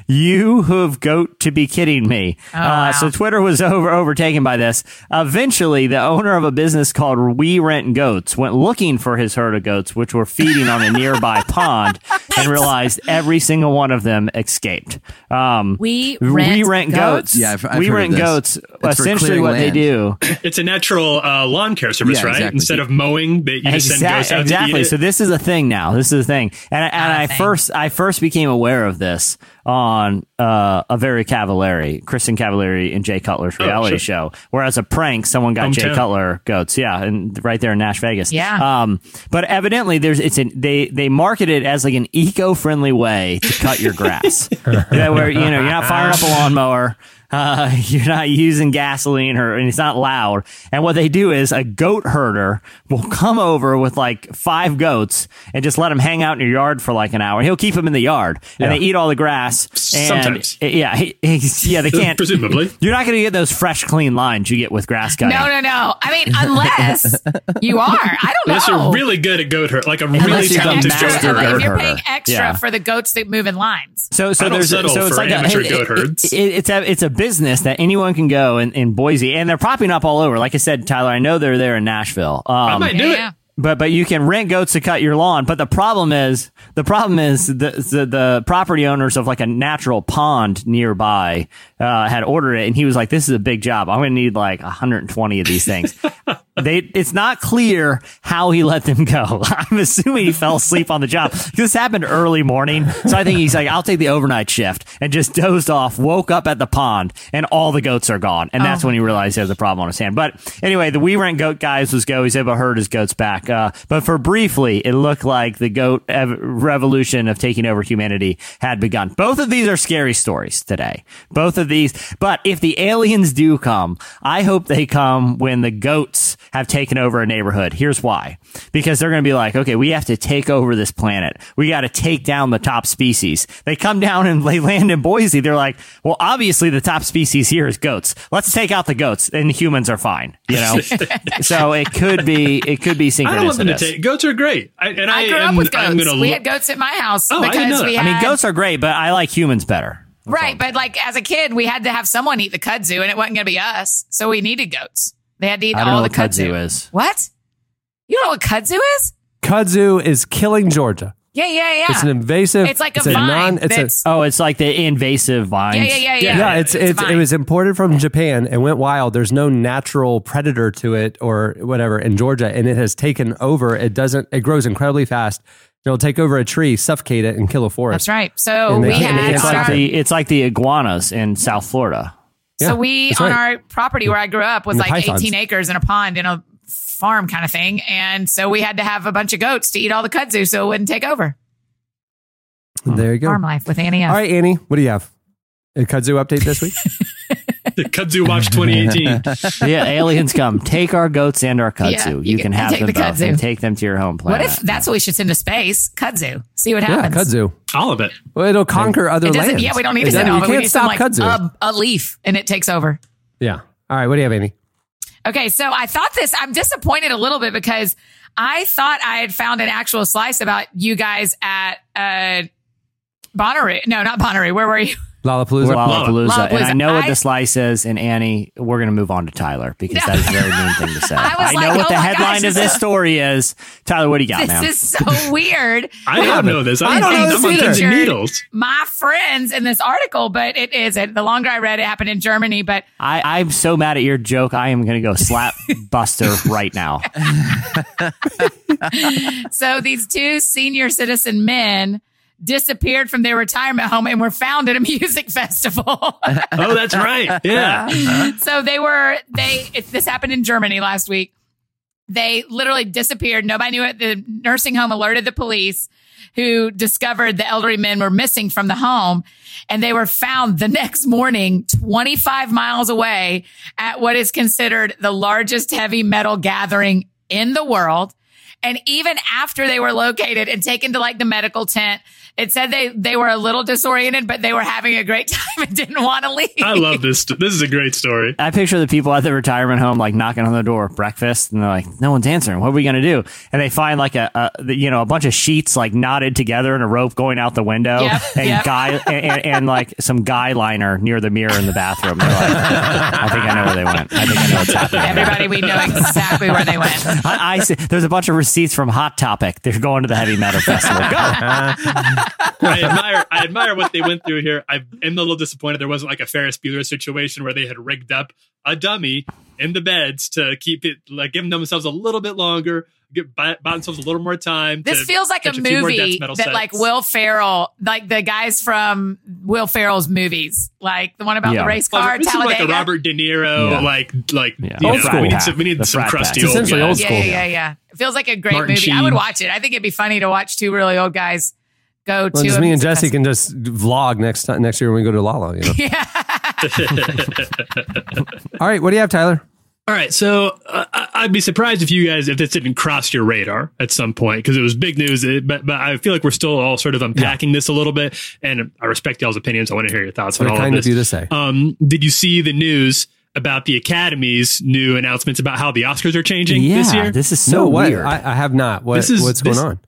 you hoof goat to be kidding me. uh, wow. So Twitter was over overtaken by this. Eventually, the owner of a business called We Rent Goats went looking for his herd of goats, which were feeding on a nearby pond, and realized every single one of them escaped. Um, We rent goats? Yeah, I've- I've we heard of rent this. goats. for essentially, clearing what they do. It's a natural uh, lawn care service, Yeah, right? exactly. Instead of mowing, they, you just send goats out exactly. to eat it. So this is a thing now. This is a thing, and and I thing. first I first became aware of this on uh, a very Cavallari, Kristin Cavallari and Jay Cutler's reality Oh, sure. show, where as a prank, someone got Jay Hometown. Cutler goats, yeah, and right there in Nash Vegas, Yeah. Um, but evidently, there's it's an they they market it as like an eco friendly way to cut your grass, yeah, where you know you're not firing up a lawnmower. Uh, you're not using gasoline or and it's not loud. And what they do is a goat herder will come over with like five goats and just let them hang out in your yard for like an hour. He'll keep them in the yard and they eat all the grass. And Sometimes. yeah, he, he- yeah, they can't. Presumably. You're not going to get those fresh, clean lines you get with grass cutting. No, no, no. I mean, unless you are. I don't Unless know. Unless you're really good at goat herd, like a really Unless you're talented goat herder. like if you're paying extra Yeah. for the goats that move in lines. So, so there's so it's like a, goat it- herds. it- it's a it's a business that anyone can go in, in Boise, and they're popping up all over. Like I said, Tyler, I know they're there in Nashville. Um, I might do Yeah. it. but but you can rent goats to cut your lawn. But the problem is the problem is the the, the property owners of like a natural pond nearby uh, had ordered it, and he was like, "This is a big job. I'm going to need like 120 of these things." they it's not clear how he let them go. I'm assuming he fell asleep on the job. This happened early morning, so I think he's like, "I'll take the overnight shift," and just dozed off. Woke up at the pond, and all the goats are gone, and that's when he realized he has a problem on his hand. But anyway, the we rent goat guys was go. He's able to herd his goats back. Uh, but for briefly, it looked like the goat ev- revolution of taking over humanity had begun. Both of these are scary stories today. Both of these. But if the aliens do come, I hope they come when the goats have taken over a neighborhood. Here's why. Because they're going to be like, okay, we have to take over this planet. We got to take down the top species. They come down and they land in Boise. They're like, well, obviously the top species here is goats. Let's take out the goats and humans are fine, you know? so it could be, it could be synchronous. I don't want them to take goats are great, I, and I, I grew am, up with I'm goats. gonna we lo- had goats at my house Oh, I because know we had. I mean, goats are great, but I like humans better. Right, but like as a kid, we had to have someone eat the kudzu, and it wasn't going to be us, so we needed goats. They had to eat I don't all know the what kudzu. kudzu is. What? You don't know what kudzu is? Kudzu is killing Georgia. Yeah, yeah, yeah. It's an invasive. It's like a it's vine non. It's that's- a, Oh, it's like the invasive vines. yeah, yeah, yeah, yeah. yeah, it's, a it's, it vine. was imported from Japan and went wild. There's no natural predator to it or whatever in Georgia, and it has taken over. It doesn't. It grows incredibly fast. It'll take over a tree, suffocate it, and kill a forest. That's right. So And they we can't- had can't It's on like the it's like the iguanas in South Florida. Yeah, so we on right. our property where I grew up was like pythons. 18 acres and a pond and a farm kind of thing, and so we had to have a bunch of goats to eat all the kudzu so it wouldn't take over. There you go. Farm life with Annie. F. All right, Annie, what do you have? A kudzu update this week? Kudzu Watch 2018. yeah, aliens come, take our goats and our kudzu. Yeah, you, you can can have take them the both kudzu. and take them to your home planet. What if that's what we should send to space? Kudzu. See what happens. yeah, happens. kudzu. All of it. Well, it'll conquer other It lands. Yeah, we don't need It to send all. You of it. We can't need to send stop like kudzu. a, a leaf, and it takes over. yeah. All right, what do you have, Amy? Okay, so I thought this. I'm disappointed a little bit because I thought I had found an actual slice about you guys at uh, Bonnaroo. No, not Bonnaroo. Where were you? Lollapalooza. We're Lollapalooza. And I Lollapalooza. know what I- the slice is, and Annie, we're going to move on to Tyler because that is a very mean thing to say. I was know what oh the headline gosh, of this this is- story is. Tyler, what do you got, now? This man? is so weird. I don't know this. I'm, I don't know I'm this on either. pins and Featured needles. My friends in this article, but it isn't. The longer I read, it happened in Germany. But I, I'm so mad at your joke. I am going to go slap Buster right now. so these two senior citizen men disappeared from their retirement home and were found at a music festival. Oh, that's right. Uh-huh. Yeah. so they were they it, this happened in Germany last week. They literally disappeared. Nobody knew it. The nursing home alerted the police who discovered the elderly men were missing from the home and they were found the next morning 25 miles away at what is considered the largest heavy metal gathering in the world. And even after they were located and taken to like the medical tent, it said they, they were a little disoriented, but they were having a great time and didn't want to leave. I love this. This is a great story. I picture the people at the retirement home like knocking on the door, breakfast, and they're like, "No one's answering. What are we gonna do?" And they find like a, a you know a bunch of sheets like knotted together and a rope going out the window, Yep, and yep. guy and, and, and like some guy liner near the mirror in the bathroom. They're like, I think I know where they went. I think I know what's happening. Everybody, we know exactly where they went. I, I see. There's a bunch of receipts from Hot Topic. They're going to the heavy metal festival. Go. I admire I admire what they went through here. I am a little disappointed there wasn't like a Ferris Bueller situation where they had rigged up a dummy in the beds to keep it like giving themselves a little bit longer, get buy, buy themselves a little more time. This to feels like a catch few more death movie metal that sets. like Will Ferrell, like the guys from Will Ferrell's movies, like the one about Yeah. the race Well, car, this is like a Robert De Niro, Yeah. like like Yeah. Old know, school we need some we need some crusty old Essentially guys. old yeah, school. yeah, yeah, yeah. It feels like a great Martin movie. I would watch it. I think it'd be funny to watch two really old guys go Well, to. just me and Jesse festival. can just vlog next time next year when we go to Lala. You know? Yeah. All right, what do you have, Tyler? All right, so uh, I- I'd be surprised if you guys if this didn't cross your radar at some point because it was big news. But but I feel like we're still all sort of unpacking this a little bit, and I respect y'all's opinions. I want to hear your thoughts on What all kind of of you to say? Um, did you see the news about the Academy's new announcements about how the Oscars are changing Yeah, this year? this is so no, what? weird. I, I have not. What, This is- what's this- going on?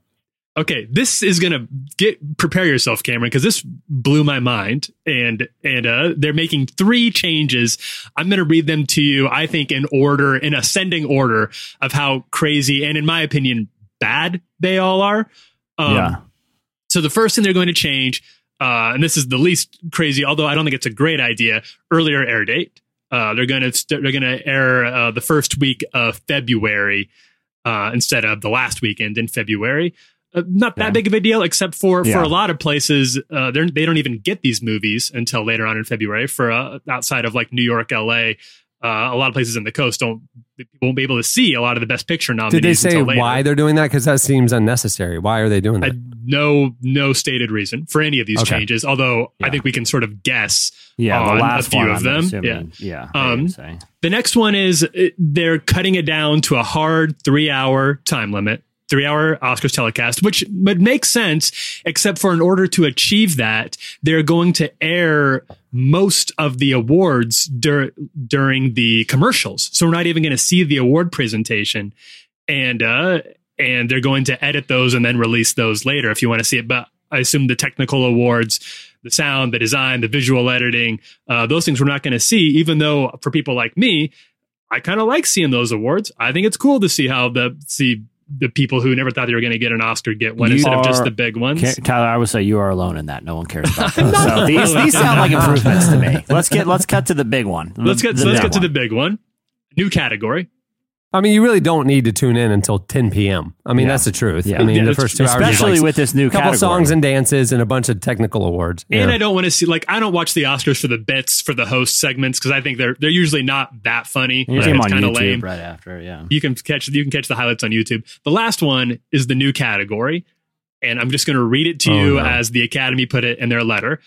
Okay, this is gonna get prepare yourself, Cameron, because this blew my mind. And and uh, they're making three changes. I'm gonna read them to you. I think in order, in ascending order of how crazy and, in my opinion, bad they all are. Um, yeah. So the first thing they're going to change, uh, and this is the least crazy, although I don't think it's a great idea. Earlier air date. Uh, they're going to st- they're to air uh, the first week of February uh, instead of the last weekend in February. Uh, not that Yeah. big of a deal, except for Yeah. for a lot of places, uh, they're, they don't even get these movies until later on in February. For uh, outside of like New York, L.A., uh, a lot of places in the coast don't won't be able to see a lot of the Best Picture nominees. Did they say until later. why they're doing that? Because that seems unnecessary. Why are they doing I, that? no no stated reason for any of these Okay. changes. Although I think we can sort of guess. Yeah, on the a last few one, of I'm them. assuming. Yeah. Um, would say. The next one is uh, they're cutting it down to a hard three hour time limit. Three hour Oscars telecast, which would make sense, except for in order to achieve that, they're going to air most of the awards dur- during the commercials. So we're not even going to see the award presentation. And, uh, and they're going to edit those and then release those later if you want to see it. But I assume the technical awards, the sound, the design, the visual editing, uh, those things we're not going to see, even though for people like me, I kind of like seeing those awards. I think it's cool to see how the see the people who never thought they were going to get an Oscar get one You instead of just the big ones. Ca- Tyler, I would say you are alone in that. No one cares about those. so these, these sound like improvements to me. Let's get let's cut to the big one. let's get The so let's big get to the big one. New category. I mean, you really don't need to tune in until 10 p.m. I mean, Yeah. that's the truth. Yeah. I mean, Yeah, the first two hours, especially like with this new a couple category. songs and dances and a bunch of technical awards. And Yeah. I don't want to see like I don't watch the Oscars for the bits for the host segments because I think they're they're usually not that funny. You Like, it's kind of lame. right after. Yeah. You can catch you can catch the highlights on YouTube. The last one is the new category, and I'm just going to read it to Oh, you no. as the Academy put it in their letter.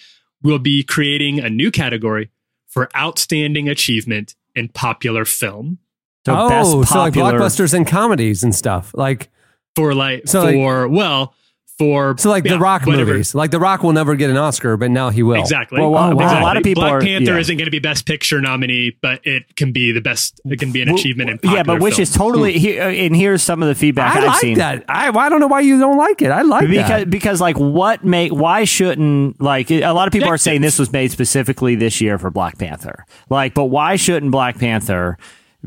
We'll be creating a new category for outstanding achievement in popular film. So oh, best so like blockbusters and comedies and stuff. Like, For like So, like- for well for so like yeah, the Rock whatever. movies. Like the Rock will never get an Oscar, but now he will. Exactly. Well, well, Oh, wow. a lot of people Black are- Panther yeah. isn't going to be Best Picture nominee, but it can be the best. It can be an Well, achievement in yeah, but which film. is totally hmm. here. Uh, and here's some of the feedback I have like seen. that. I, I don't know why you don't like it. I like because that. because like what make why shouldn't like a lot of people are saying this was made specifically this year for Black Panther like but why shouldn't Black Panther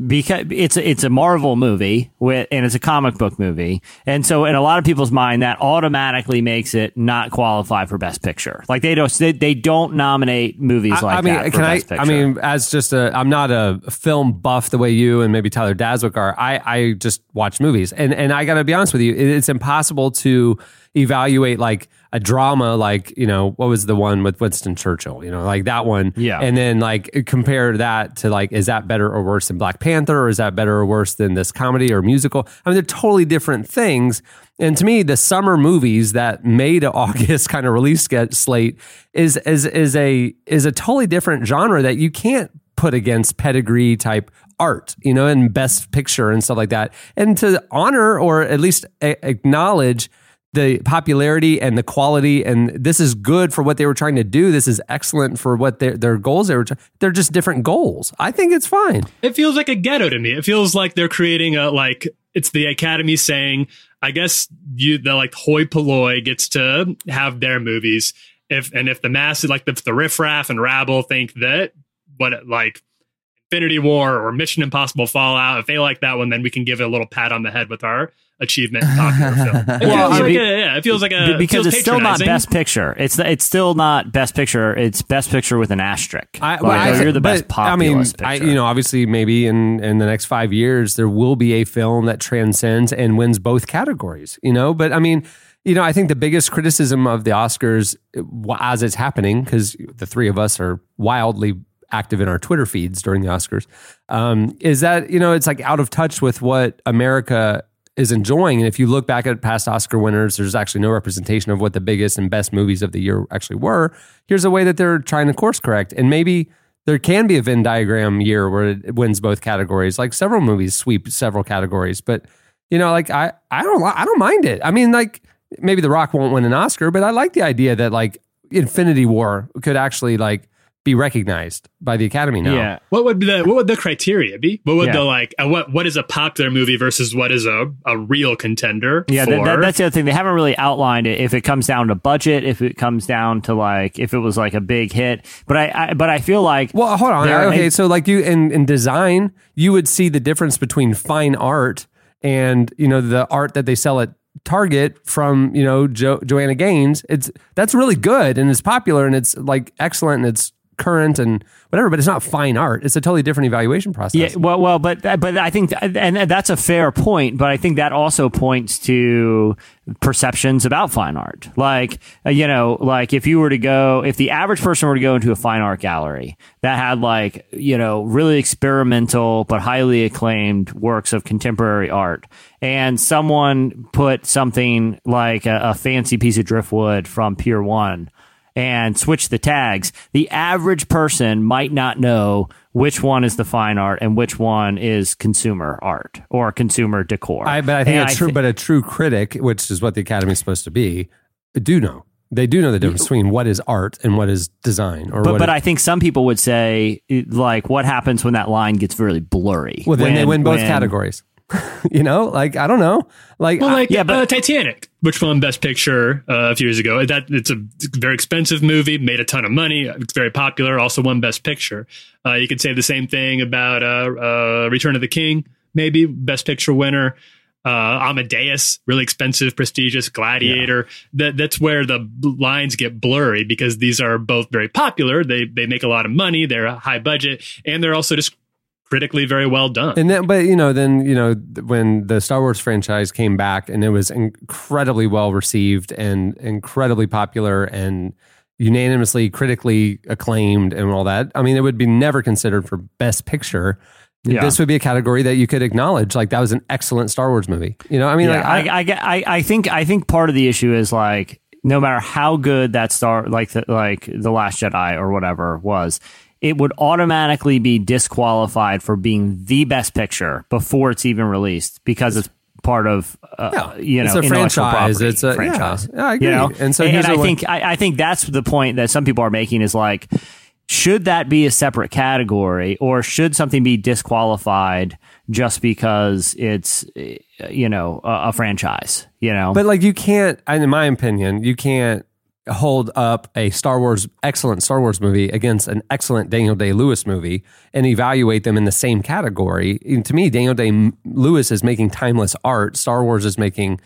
because it's a, it's a Marvel movie with and it's a comic book movie and so in a lot of people's mind that automatically makes it not qualify for Best Picture like they don't they, they don't nominate movies like I mean, that can I? Picture. I mean, as just a, I'm not a film buff the way you and maybe Tyler Daswick are. I, I just watch movies, and and I got to be honest with you, it's impossible to evaluate like a drama, like you know what was the one with Winston Churchill, you know, like that one, Yeah. and then like compare that to like, is that better or worse than Black Panther, or is that better or worse than this comedy or musical? I mean, they're totally different things. And to me, the summer movies that made a August kind of release slate is is is a is a totally different genre that you can't put against pedigree type art, you know, and best picture and stuff like that. And to honor or at least a- acknowledge the popularity and the quality and this is good for what they were trying to do. This is excellent for what their their goals they were. tr- They're just different goals. I think it's fine. It feels like a ghetto to me. It feels like they're creating a like it's the academy saying, I guess you the like hoi polloi gets to have their movies. If and if the masses like the, the riffraff and rabble think that what like Infinity War or Mission Impossible Fallout, if they like that one, then we can give it a little pat on the head with our achievement in popular film. It feels yeah, like be- a, yeah, it feels like a because feels it's still not best picture. It's it's still not best picture. It's best picture with an asterisk. I, Like, well, oh, I oh, you're the best I mean, I, you know, obviously, maybe in in the next five years, there will be a film that transcends and wins both categories. You know, but I mean, you know, I think the biggest criticism of the Oscars as it's happening, because the three of us are wildly active in our Twitter feeds during the Oscars, um, is that you know it's like out of touch with what America is enjoying. And if you look back at past Oscar winners, there's actually no representation of what the biggest and best movies of the year actually were. Here's a way that they're trying to course correct. And maybe there can be a Venn diagram year where it wins both categories. Like several movies sweep several categories, but you know, like I, I don't, I don't mind it. I mean, like maybe The Rock won't win an Oscar, but I like the idea that like Infinity War could actually like be recognized by the Academy now. yeah. What would the what would the criteria be? What would Yeah. the like uh, what what is a popular movie versus what is a, a real contender? Yeah, for, that, that, that's the other thing. They haven't really outlined it. If it comes down to budget, if it comes down to like, if it was like a big hit, but I, I but I feel like Well, hold on. There- okay, and- so like you in, in design, you would see the difference between fine art and you know the art that they sell at Target from you know jo- Joanna Gaines. It's that's really good and it's popular and it's like excellent and it's current and whatever. But it's not fine art. It's a totally different evaluation process. Yeah, well, well, but but I think, and that's a fair point. But I think that also points to perceptions about fine art. Like, uh, you know, like if you were to go, if the average person were to go into a fine art gallery that had like, you know, really experimental but highly acclaimed works of contemporary art, and someone put something like a, a fancy piece of driftwood from Pier One and switch the tags, the average person might not know which one is the fine art and which one is consumer art or consumer decor. I, but I think And a true, thi- but a true critic, which is what the Academy is supposed to be, do know. They do know the difference between what is art and what is design. Or but what but is- I think some people would say like what happens when that line gets really blurry. well, then they win both when- categories. you know, like I don't know, like Well, I- like Yeah, but- uh, Titanic, which won Best Picture uh, a few years ago. That it's a very expensive movie, made a ton of money. It's very popular. Also won Best Picture. Uh, you could say the same thing about uh, uh, Return of the King, maybe Best Picture winner. Uh, Amadeus, really expensive, prestigious. Gladiator. That that's where the lines get blurry because these are both very popular. They they make a lot of money. They're a high budget, and they're also just critically very well done. And then, but you know, then you know, when the Star Wars franchise came back and it was incredibly well received and incredibly popular and unanimously critically acclaimed and all that. I mean, it would be never considered for Best Picture. Yeah. This would be a category that you could acknowledge, like that was an excellent Star Wars movie. You know, I mean, Yeah, like, I, I, I, I, I think I think part of the issue is like no matter how good that star like the, like the Last Jedi or whatever was, it would automatically be disqualified for being the best picture before it's even released because it's part of uh, Yeah. you know It's a franchise. It's a- franchise. Yeah, I agree. You know? And so and, here's I way- think I, I think that's the point that some people are making is like should that be a separate category or should something be disqualified just because it's you know a, a franchise you know But like you can't, in my opinion, you can't hold up a Star Wars excellent Star Wars movie against an excellent Daniel Day Lewis movie and evaluate them in the same category. And to me, Daniel Day Lewis is making timeless art. Star Wars is making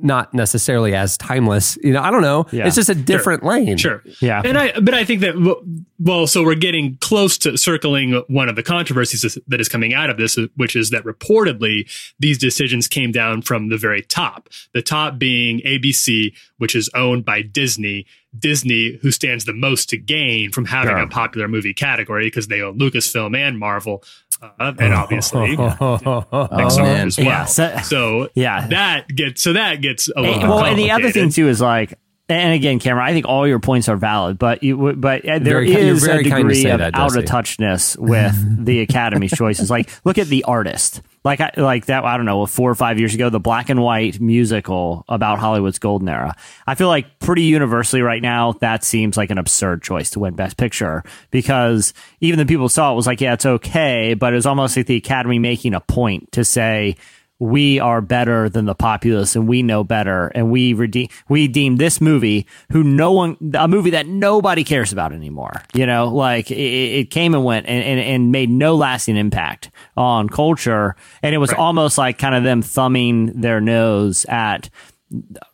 not necessarily as timeless. You know, I don't know. Yeah. It's just a different lane. Sure. Yeah. And I, but I think that, well, so we're getting close to circling one of the controversies that is coming out of this, which is that reportedly these decisions came down from the very top. The top being ABC, which is owned by Disney. Disney, who stands the most to gain from having Sure. a popular movie category because they own Lucasfilm and Marvel, uh, and obviously Pixar man. as well. Yeah, so- so Yeah. that gets so that gets a little And- well, and the other thing too is like And again, Cameron, I think all your points are valid, but you, but uh, there Very is a very kind degree of that, out of touchness with the Academy's choices. Like, look at The Artist. Like, I, like that. I don't know, four or five years ago, the black and white musical about Hollywood's golden era. I feel like pretty universally right now, that seems like an absurd choice to win Best Picture because even the people saw it was like, yeah, it's okay, but it was almost like the Academy making a point to say we are better than the populace and we know better. And we redeem we deem this movie who no one a movie that nobody cares about anymore. You know like it, it came and went and, and, and made no lasting impact on culture. And it was almost like kind of them thumbing their nose at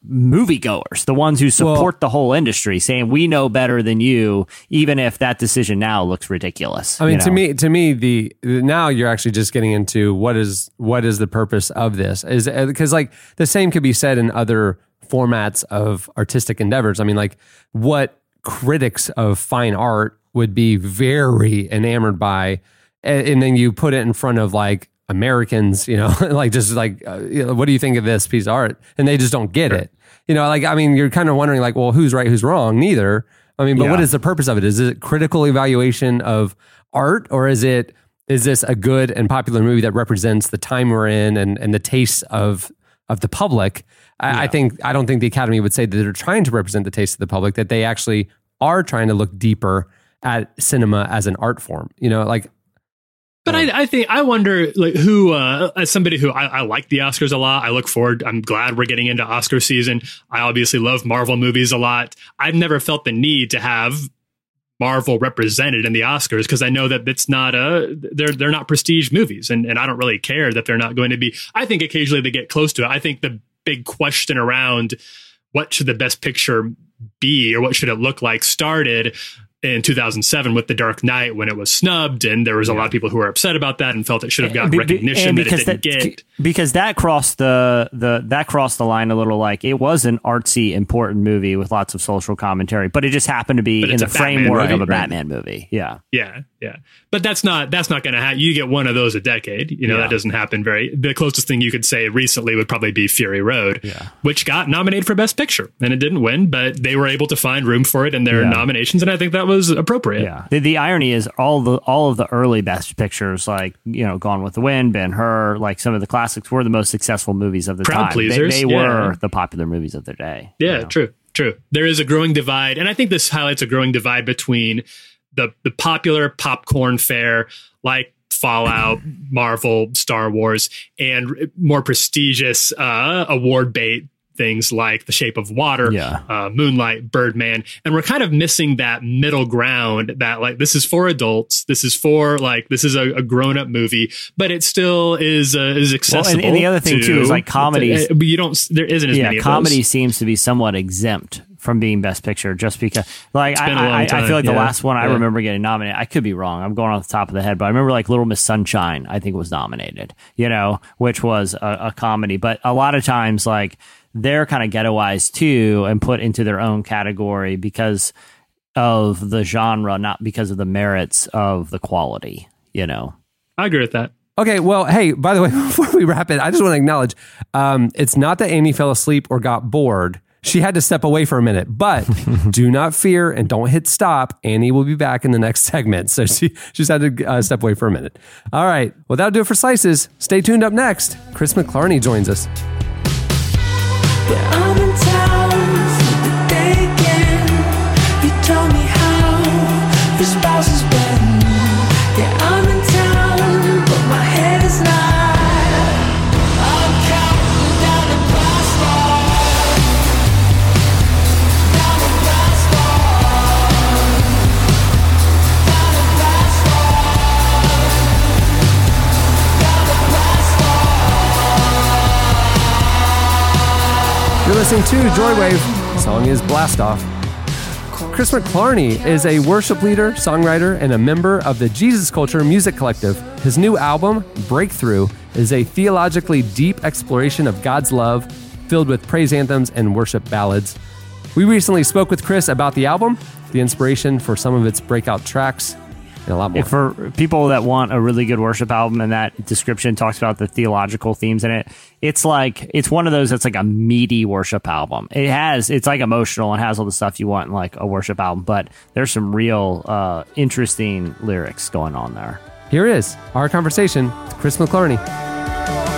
moviegoers, the ones who support the whole industry, saying we know better than you, even if that decision now looks ridiculous. I mean, you to me, to me, the now you're actually just getting into what is what is the purpose of this? Is uh, because like the same could be said in other formats of artistic endeavors. I mean, like what critics of fine art would be very enamored by, and then you put it in front of like Americans, you know, like just like, uh, you know, what do you think of this piece of art? And they just don't get it. You know, like I mean, you're kind of wondering like, well, who's right, who's wrong? Neither. I mean, but Yeah. what is the purpose of it? Is it critical evaluation of art, or is it is this a good and popular movie that represents the time we're in and and the tastes of of the public? I, I think I don't think the Academy would say that they're trying to represent the taste of the public. That they actually are trying to look deeper at cinema as an art form. You know, like But I, I think I wonder like who uh, as somebody who I, I like the Oscars a lot. I look forward. I'm glad we're getting into Oscar season. I obviously love Marvel movies a lot. I've never felt the need to have Marvel represented in the Oscars because I know that it's not a they're they're not prestige movies and and I don't really care that they're not going to be. I think occasionally they get close to it. I think the big question around what should the best picture be or what should it look like started in 2007 with The Dark Knight when it was snubbed and there was a lot of people who were upset about that and felt it should have gotten Be- be- recognition and that it because didn't that, get. because that crossed the the that crossed the line a little like it was an artsy important movie with lots of social commentary but it just happened to be in the Batman framework movie, of a right? Batman movie. Yeah. Yeah, yeah. But that's not that's not going to happen. You get one of those a decade. You know Yeah. that doesn't happen very. The closest thing you could say recently would probably be Fury Road, Yeah. which got nominated for Best Picture and it didn't win, but they were able to find room for it in their Yeah. nominations, and I think that was appropriate. Yeah. The, the irony is all the all of the early best pictures, like you know, Gone with the Wind, Ben Hur, like some of the classics, were the most successful movies of the time. They- pleasers, They, yeah. were the popular movies of their day. Yeah, you know? true, true. There is a growing divide, and I think this highlights a growing divide between the the popular popcorn fare like Fallout, Marvel, Star Wars, and more prestigious uh, award bait things like The Shape of Water, Yeah. uh, Moonlight, Birdman, and we're kind of missing that middle ground. That like this is for adults, this is for like this is a, a grown up movie, but it still is uh, is accessible. and the other thing, too, is, like, comedies- but you don't. There isn't as yeah, many. comedy seems to be somewhat exempt from being Best Picture just because, like, I, been a long I, I feel like the last one I Yeah. remember getting nominated. I could be wrong. I'm going off the top of the head, but I remember like Little Miss Sunshine. I think was nominated. You know, which was a, a comedy, but a lot of times like they're kind of ghettoized too and put into their own category because of the genre, not because of the merits of the quality. You know. I agree with that. Okay, well, hey, by the way, before we wrap it, I just want to acknowledge um, it's not that Annie fell asleep or got bored. She had to step away for a minute, but do not fear and don't hit stop. Annie will be back in the next segment. So she, she just had to uh, step away for a minute. All right, well, that'll do it for Slices. Stay tuned up next. Chris McClarney joins us. I'm listening to Joywave. The song is Blast Off. Chris McClarney is a worship leader, songwriter, and a member of the Jesus Culture Music Collective. His new album, Breakthrough, is a theologically deep exploration of God's love, filled with praise anthems and worship ballads. We recently spoke with Chris about the album, the inspiration for some of its breakout tracks, a lot more. For people that want a really good worship album and that description talks about the theological themes in it, it's like it's one of those that's like a meaty worship album. It has it's like emotional and has all the stuff you want in like a worship album, but there's some real uh, interesting lyrics going on there. Here it is, our conversation with Chris McClarney.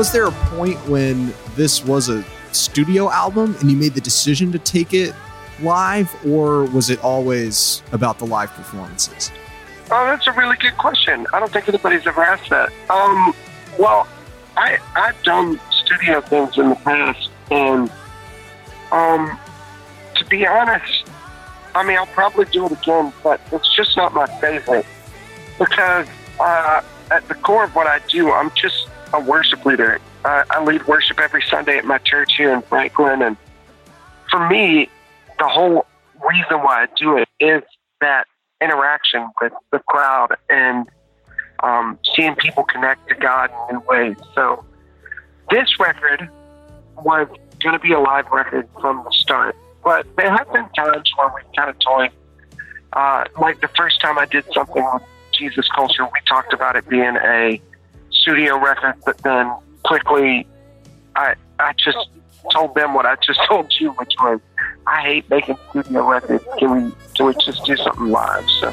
Was there a point when this was a studio album and you made the decision to take it live, or was it always about the live performances? Oh, that's a really good question. I don't think anybody's ever asked that. Um, well, I I've done studio things in the past, and um, to be honest, I mean I'll probably do it again, but it's just not my favorite because uh, at the core of what I do, I'm just a worship leader. Uh, I lead worship every Sunday at my church here in Franklin, and for me, the whole reason why I do it is that interaction with the crowd and um, seeing people connect to God in new ways. So this record was going to be a live record from the start, but there have been times where we've kind of toyed. Uh, like the first time I did something with Jesus Culture, we talked about it being a studio record, but then quickly I I just told them what I just told you, which was I hate making studio records. Can we can we just do something live? So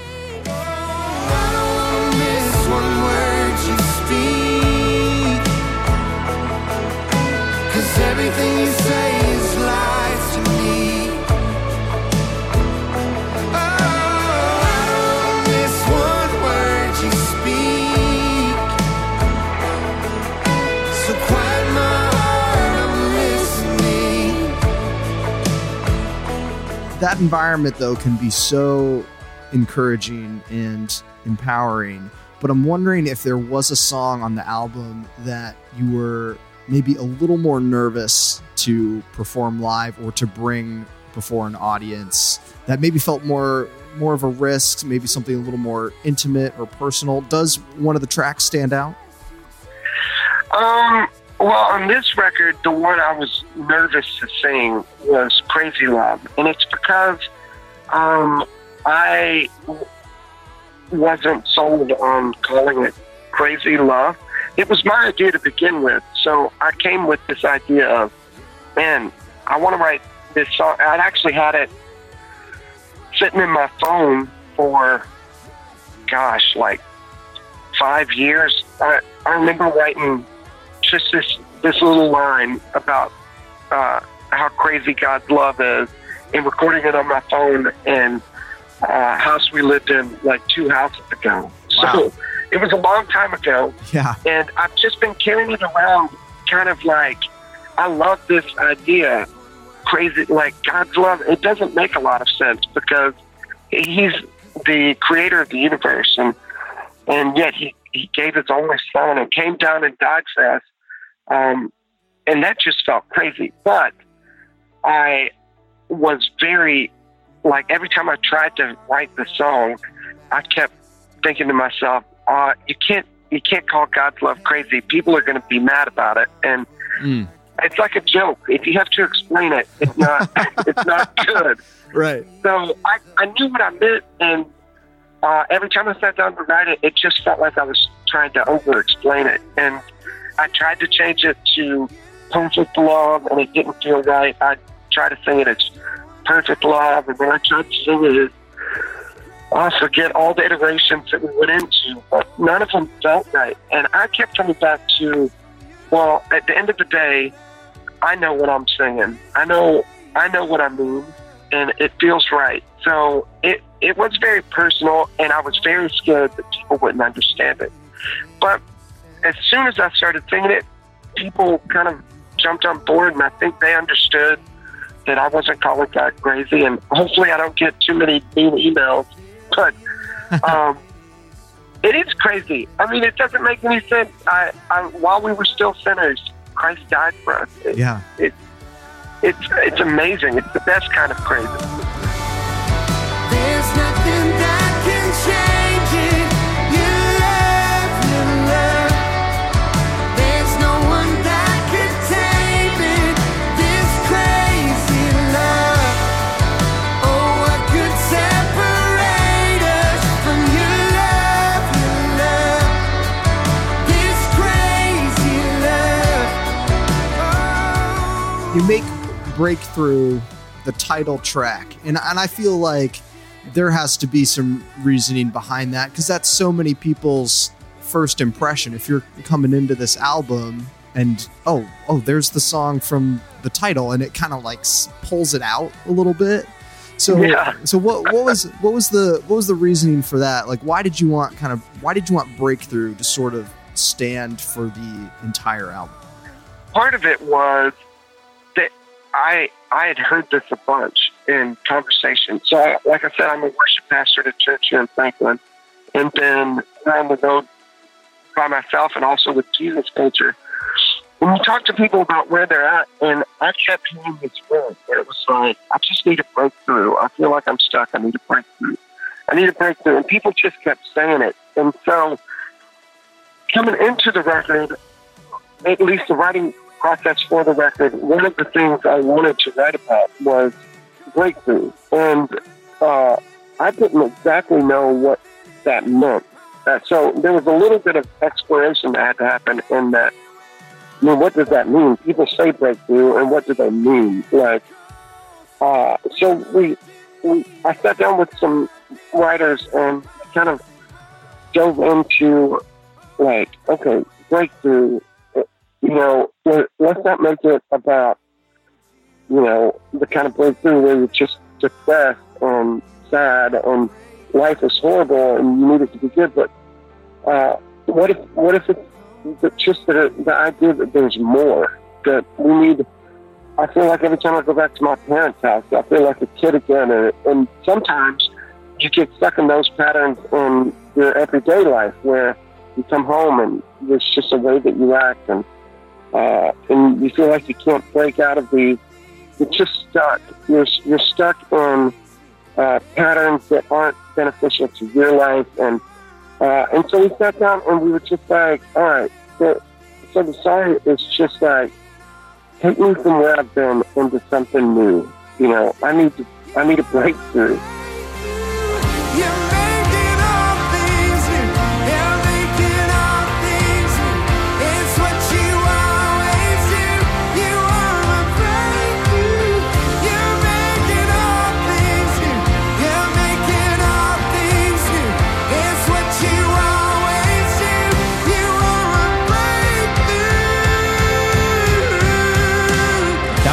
That environment, though, can be so encouraging and empowering. But I'm wondering if there was a song on the album that you were maybe a little more nervous to perform live or to bring before an audience that maybe felt more more of a risk, maybe something a little more intimate or personal. Does one of the tracks stand out? Um, well, on this record, the one I was nervous to sing was Crazy Love. And it's because um, I wasn't sold on calling it Crazy Love. It was my idea to begin with. So I came with this idea of, man, I want to write this song. I'd actually had it sitting in my phone for, gosh, like five years. I, I remember writing just this this little line about uh, how crazy God's love is, and recording it on my phone in uh, house we lived in like two houses ago. Wow. So it was a long time ago, Yeah. and I've just been carrying it around, kind of like I love this idea, crazy like God's love. It doesn't make a lot of sense because He's the creator of the universe, and and yet He He gave His only Son and came down and died for us. Um, and that just felt crazy. But I was very, like, every time I tried to write the song, I kept thinking to myself, uh, you can't, you can't call God's love crazy. People are going to be mad about it. And Mm. it's like a joke. If you have to explain it, it's not, it's not good. Right. So I, I knew what I meant, and uh, every time I sat down to write it, it just felt like I was trying to over explain it. And I tried to change it to perfect love, and it didn't feel right. I tried to sing it as perfect love, and then I tried to sing it as oh, I forget all the iterations that we went into, but none of them felt right. And I kept coming back to, well, at the end of the day, I know what I'm singing. I know, I know what I mean, and it feels right. So it it was very personal, and I was very scared that people wouldn't understand it. But as soon as I started singing it, people kind of jumped on board, and I think they understood that I wasn't calling God crazy. And hopefully, I don't get too many mean emails. But um, it is crazy. I mean, it doesn't make any sense. I, I while we were still sinners, Christ died for us. It, Yeah. It, it's it's amazing. It's the best kind of crazy. You make breakthrough the title track and and I feel like there has to be some reasoning behind that because that's so many people's first impression. If you're coming into this album and oh oh there's the song from the title and it kind of like pulls it out a little bit. So Yeah. so what what was what was the what was the reasoning for that? Like why did you want kind of why did you want breakthrough to sort of stand for the entire album? Part of it was I I had heard this a bunch in conversation. So, I, like I said, I'm a worship pastor at a church here in Franklin, and then on the road by myself and also with Jesus Culture. When you talk to people about where they're at, and I kept hearing this word where it was like, I just need a breakthrough. I feel like I'm stuck. I need a breakthrough. I need a breakthrough. And people just kept saying it. And so, coming into the record, at least the writing process for the record, one of the things I wanted to write about was breakthrough. And uh, I didn't exactly know what that meant. Uh, so there was a little bit of exploration that had to happen in that. I mean, what does that mean? People say breakthrough, and what do they mean? Like, uh, so we, we, I sat down with some writers and kind of dove into, like, okay, breakthrough you know, let- let's not make it about, you know, the kind of breakthrough where you're just depressed and sad and life is horrible and you need it to be good. But uh, what if what if it's just the, the idea that there's more that we need? I feel like every time I go back to my parents' house, I feel like a kid again, and, and sometimes you get stuck in those patterns in your everyday life where you come home and there's just a way that you act and uh, and you feel like you can't break out of these. You're just stuck. You're you're stuck in uh, patterns that aren't beneficial to your life, and uh, and so we sat down and we were just like, all right. So, so the song is just like, take me from where I've been into something new. You know, I need to I need a breakthrough. You're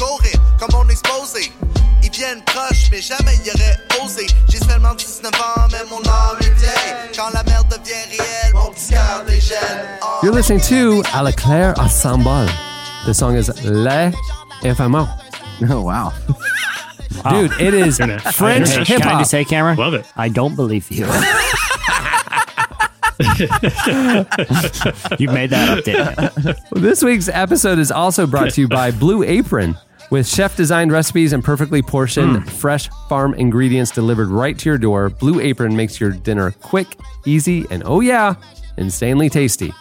courir comme on est exposé. Ils viennent proches, mais jamais ils auraient osé. J'ai seulement 19 ans, mais mon âme est vieille. Quand la merde devient réelle, mon petit cœur dégèle. Oh. You're listening to À la Claire Ensemble. The song is Les Infamants. Oh wow. Dude, it is French Internet. hip Can I hop. just say, Cameron? Love it. I don't believe you. you made that up, didn't you? This week's episode is also brought to you by Blue Apron. With chef designed recipes and perfectly portioned fresh farm ingredients delivered right to your door, Blue Apron makes your dinner quick, easy, and oh yeah, insanely tasty.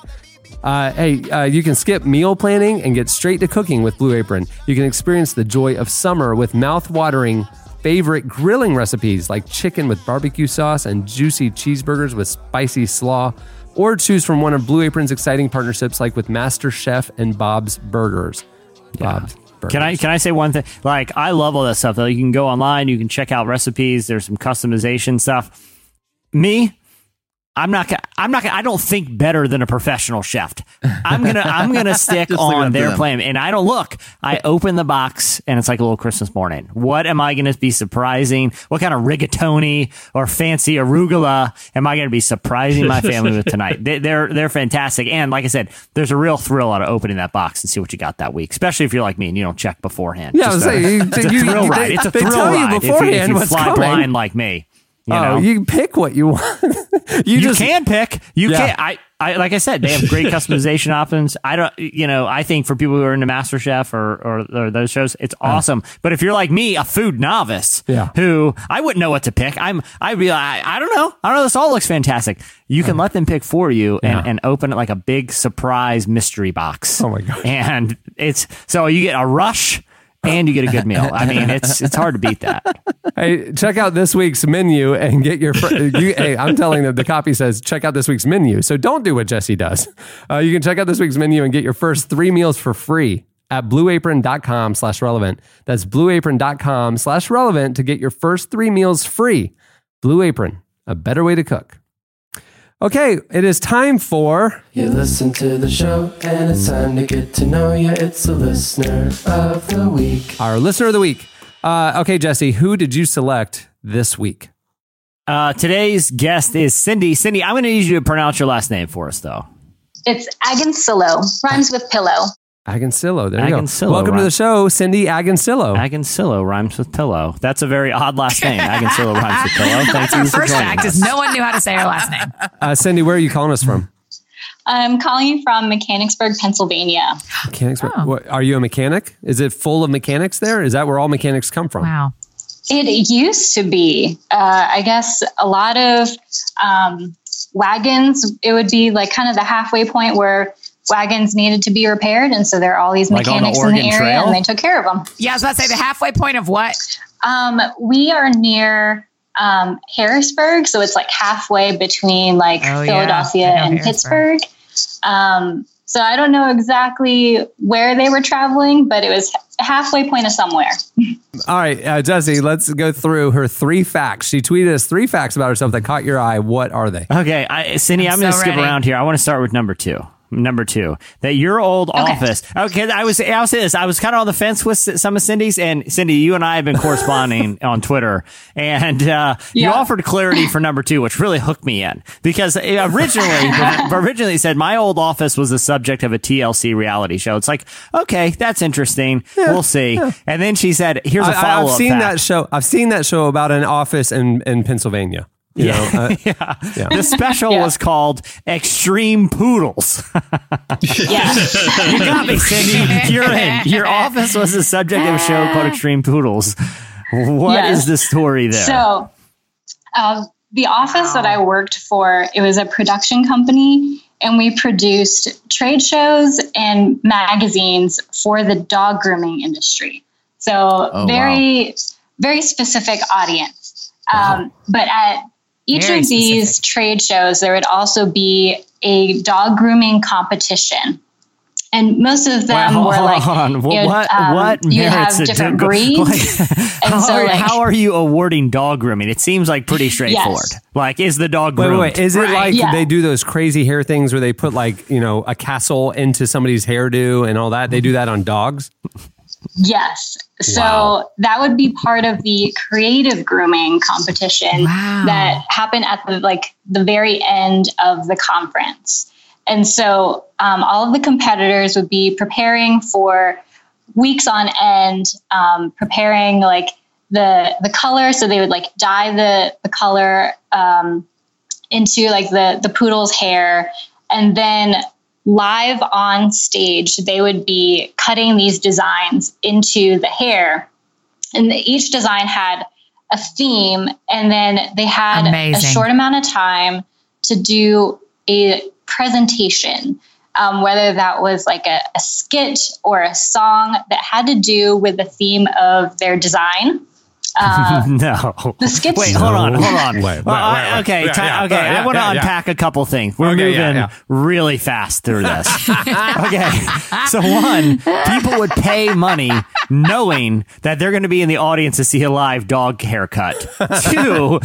Uh, hey, uh, you can skip meal planning and get straight to cooking with Blue Apron. You can experience the joy of summer with mouth-watering favorite grilling recipes like chicken with barbecue sauce and juicy cheeseburgers with spicy slaw, or choose from one of Blue Apron's exciting partnerships like with Master Chef and Bob's Burgers. Bob's Burgers. Can I can I say one thing? Like I love all that stuff. Though you can go online, you can check out recipes. There's some customization stuff. Me, I'm not gonna, I'm not gonna, I don't think better than a professional chef. I'm gonna, I'm gonna stick Just leave it up on their them. plan. And I don't look, I open the box and it's like a little Christmas morning. What am I gonna be surprising? What kind of rigatoni or fancy arugula am I gonna be surprising my family with tonight? They, they're, they're fantastic. And like I said, there's a real thrill out of opening that box and see what you got that week, especially if you're like me and you don't check beforehand. Yeah, I was a- saying, you- it's a you- thrill you- ride. they- It's a thrill tell you ride if you, if you what's fly coming. blind like me. You oh, know? you pick what you want. you, you, just can pick. You Yeah. can. I, I like I said, they have great customization options. I don't, you know, I think for people who are into MasterChef or or, or those shows, it's awesome. But if you're like me, a food novice, Yeah. who I wouldn't know what to pick, I'm, I'd be like, I, I don't know, I don't know. This all looks fantastic. You can let them pick for you and, Yeah. and open it like a big surprise mystery box. Oh my God. And it's so you get a rush. And you get a good meal. I mean, it's it's hard to beat that. Hey, check out this week's menu and get your. Fr- you, hey, I'm telling them the copy says check out this week's menu. So don't do what Jesse does. Uh, you can check out this week's menu and get your first three meals for free at blueapron.com slash relevant. That's blueapron.com slash relevant to get your first three meals free. Blue Apron, a better way to cook. Okay, it is time for You listen to the show, and it's time to get to know you. It's the listener of the week. our listener of the week. Uh, okay, Jesse, who did you select this week? Uh, today's guest is Cindy. Cindy, I'm going to need you to pronounce your last name for us, though. It's Agancillo, rhymes with pillow. Agancillo. There you Agancillo, go. Welcome to the show, Cindy Agancillo. Agancillo rhymes with pillow. That's a very odd last name. Agancillo rhymes with pillow. Thank That's you our for first joining fact us. is no one knew how to say her last name. Uh, Cindy, where are you calling us from? I'm calling you from Mechanicsburg, Pennsylvania. Mechanicsburg. Oh. What, are you a mechanic? Is it full of mechanics there? Is that where all mechanics come from? Wow. It used to be, uh, I guess, a lot of um, wagons. It would be like kind of the halfway point where wagons needed to be repaired, and so there are all these Like on the mechanics in the area, Trail? and they took care of them. Yeah, I was about to say the halfway point of what? Um, we are near um, Harrisburg, so it's like halfway between like Oh. Philadelphia I know and Pittsburgh. Um, so I don't know exactly where they were traveling, but it was halfway point of somewhere. All right, uh, Jesse, let's go through her three facts. She tweeted us three facts about herself that caught your eye. What are they? Okay, I, Cindy, I'm, I'm going to skip around here. I want to start with number two. Number two, that your old office. Okay, I was. I'll say this. I was kind of on the fence with some of Cindy's, and Cindy, you and I have been corresponding on Twitter, and uh, you offered clarity for number two, which really hooked me in because it originally, originally said my old office was the subject of a TLC reality show. It's like, okay, that's interesting. we'll see. And then she said, "Here's a follow up." I've up." seen that show. I've seen that show about an office in, in Pennsylvania. You know, uh, yeah. The special was called Extreme Poodles. Yeah. you got me, Cindy. You're in. Your office was the subject of a show called Extreme Poodles. What is Yes. the story there? So, uh, the office that I worked for, it was a production company, and we produced trade shows and magazines for the dog grooming industry. So, Oh, very, very specific audience. Um, but at each Very of these trade shows, there would also be a dog grooming competition. And most of them Well, were hold like, on. you What, know, what, um, what you merits have a different dog- breeds. Like, how, so, are, like, how are you awarding dog grooming? It seems like pretty straightforward. Like, is the dog wait, groomed? wait, wait. Is it Right. like Yeah. they do those crazy hair things where they put like you know a castle into somebody's hairdo and all that? They do that on dogs. Yes. So Wow. that would be part of the creative grooming competition Wow. that happened at the like the very end of the conference. And so um, all of the competitors would be preparing for weeks on end, um, preparing like the the color. So they would like dye the the color um, into like the the poodle's hair, and then live on stage they would be cutting these designs into the hair. And each design had a theme and then they had a short amount of time to do a presentation um, whether that was like a, a skit or a song that had to do with the theme of their design uh, no. the skits Wait, hold on, hold on. Wait, wait, Well, wait, wait. okay, Yeah, ti- yeah, okay. yeah, I want to yeah, yeah. unpack a couple things. We're Okay, moving yeah, yeah. really fast through this. okay, so one, people would pay money knowing that they're going to be in the audience to see a live dog haircut. Two.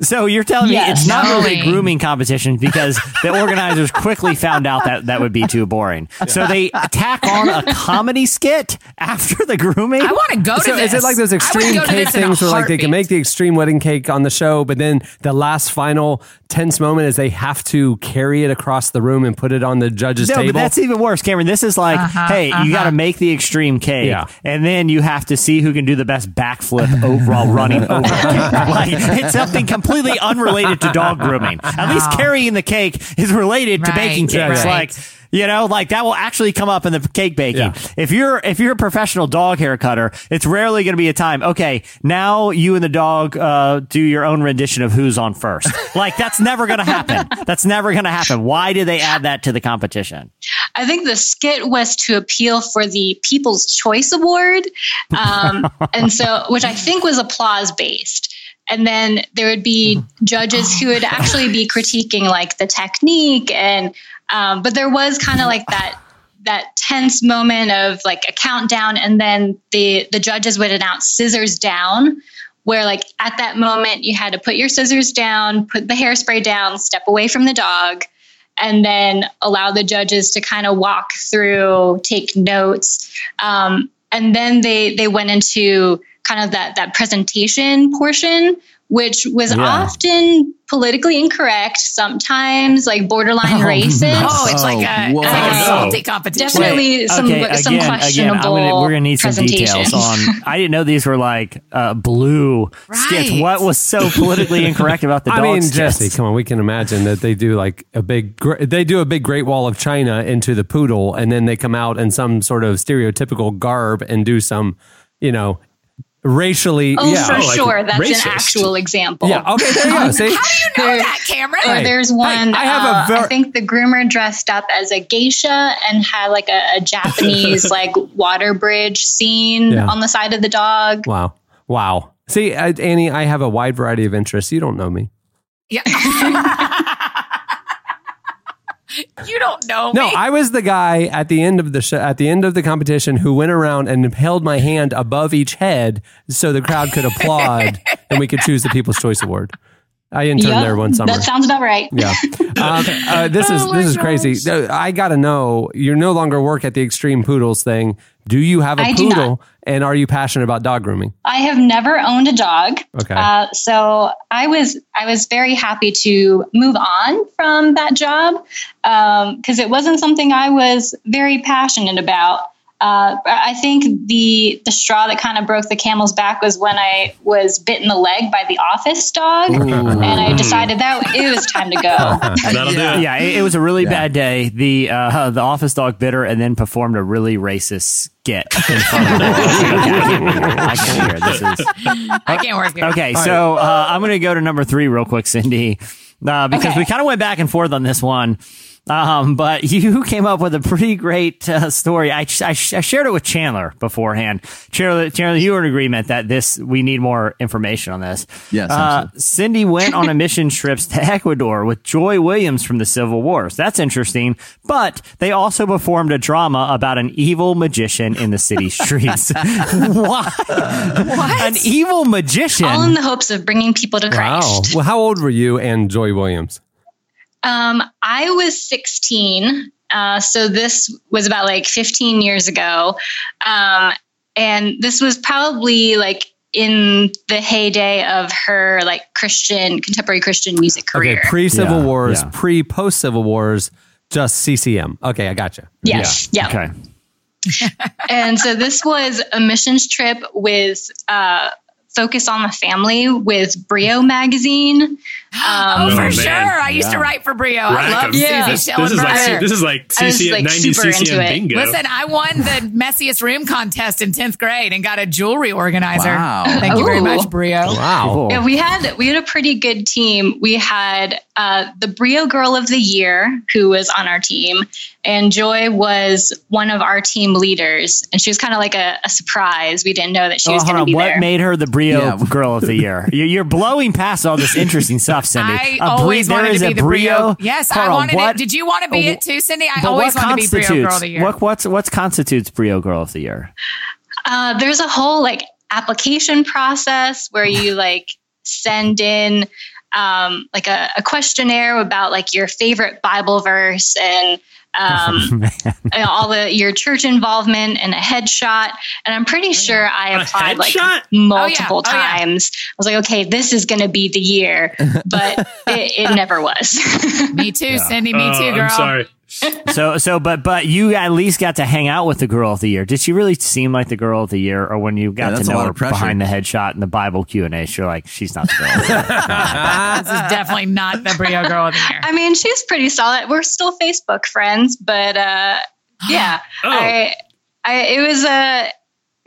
So you're telling me it's not really Knowing. grooming competition because the organizers quickly found out that that would be too boring. So they tack on a comedy skit after the grooming. I want to go to So this. is it like those extreme cake this in a things where like they can make the extreme wedding cake on the show, but then the last final tense moment is they have to carry it across the room and put it on the judge's No, table? but that's even worse, Cameron. This is like, Uh-huh, hey, you uh-huh. got to make the extreme cake, Yeah. and then you have to see who can do the best backflip over while running over. the like it's something completely unrelated to dog grooming. At least carrying the cake is related to baking cakes. right. Like you know, like that will actually come up in the cake baking. Yeah. If you're if you're a professional dog hair cutter, it's rarely going to be a time. Okay, now you and the dog uh, do your own rendition of who's on first. like that's never going to happen. That's never going to happen. Why did they add that to the competition? I think the skit was to appeal for the People's Choice Award, um, and so which I think was applause based. And then there would be judges who would actually be critiquing like the technique, and um, but there was kind of like that that tense moment of like a countdown, and then the the judges would announce scissors down. Where, like, at that moment, you had to put your scissors down, put the hairspray down, step away from the dog, and then allow the judges to kind of walk through, take notes. Um, and then they they went into kind of that that presentation portion, which was Yeah. often politically incorrect, sometimes like borderline racist. Oh, it's like a, it's like a Oh, salty competition. Definitely some some again, questionable Again, gonna, we're gonna need some details on. I didn't know these were like uh, blue skits. Right. What was so politically incorrect about the I dog mean, skits? Jesse, come on. We can imagine that they do like a big, gr- they do a big Great Wall of China into the poodle, and then they come out in some sort of stereotypical garb and do some, you know, racially. Oh, yeah, for like sure. That's racist. an actual example. yeah. Okay, there you go. See, How do you know There- that, Cameron? Or Hey, there's hey, one. I have a uh, ver- I think the groomer dressed up as a geisha and had like a, a Japanese like water bridge scene Yeah. on the side of the dog. wow, wow. See, uh, Annie, I have a wide variety of interests. You don't know me. Yeah. you don't know No. I was the guy at the end of the show, at the end of the competition who went around and held my hand above each head so the crowd could applaud and we could choose the People's Choice Award. I interned Yep, there one summer. That sounds about right. Yeah. Um, uh, this is Oh this is gosh. crazy. I got to know. You no longer work at the Extreme Poodles thing. Do you have a I poodle? And are you passionate about dog grooming? I have never owned a dog. Okay. Uh, so I was I was very happy to move on from that job because it wasn't something I was very passionate about. Uh, I think the the straw that kind of broke the camel's back was when I was bit in the leg by the office dog, and I decided that it was time to go. That'll do it. Yeah, it, it was a really bad day. The uh, the office dog bit her and then performed a really racist skit in front of I can't hear. This is I can't work here. okay. So uh, I'm going to go to number three real quick, Cindy, uh, because Okay. we kind of went back and forth on this one. Um, but you came up with a pretty great uh, story. I, I, I shared it with Chandler beforehand. Chandler, Chandler, you were in agreement that this we need more information on this. Yes, Uh. Cindy went on a mission trips to Ecuador with Joy Williams from the Civil Wars. That's interesting. But they also performed a drama about an evil magician in the city streets. what? What? An evil magician? All in the hopes of bringing people to Wow. Well, how old were you and Joy Williams? Um, I was 16. Uh, so this was about like 15 years ago. Um, and this was probably like in the heyday of her like Christian, contemporary Christian music career. Okay, pre Civil Yeah, Wars, yeah. pre post Civil Wars, just CCM. Okay, I got you. yes. Yeah. Okay. and so this was a missions trip with uh, focus on the family with Brio magazine. oh, Um, for man. sure. I used to write for Brio. I love love 'em. Susie This, this is like Shellenberger. this is like I was, CC, like, 90 super into CCM it. bingo. Listen, I won the messiest room contest in 10th grade and got a jewelry organizer. Wow. Thank you very much, Brio. Wow. Yeah, we had we had a pretty good team. We had uh, the Brio Girl of the Year who was on our team, and Joy was one of our team leaders, and she was kind of like a, a surprise. We didn't know that she Oh, was hold going to on. be What there. made her the Brio Yeah. Girl of the Year? You're blowing past all this interesting stuff, Cindy. I A Bri- always there wanted is to a be the Brio. Yes, Hold I on, wanted what- it. Did you want to be it too, Cindy? I always what wanted to be Brio Girl of the Year. what what's what constitutes Brio Girl of the Year? Uh, there's a whole like application process where you like send in um, like a, a questionnaire about like your favorite Bible verse and um, and all the your church involvement and a headshot. And I'm pretty sure I applied like multiple Oh, yeah. Oh, yeah. times. I was like, okay, this is going to be the year, but it, it never was. Me too, Cindy. Me Oh, too, girl. I'm sorry. so so but but you at least got to hang out with the girl of the year. Did she really seem like the girl of the year, or when you got that's to know her behind the headshot and the Bible Q and A? You're like, she's not the girl. Of the year. This is definitely not the Brio girl of the year. I mean, she's pretty solid. We're still Facebook friends, but uh, yeah, Oh. I, I, it was a,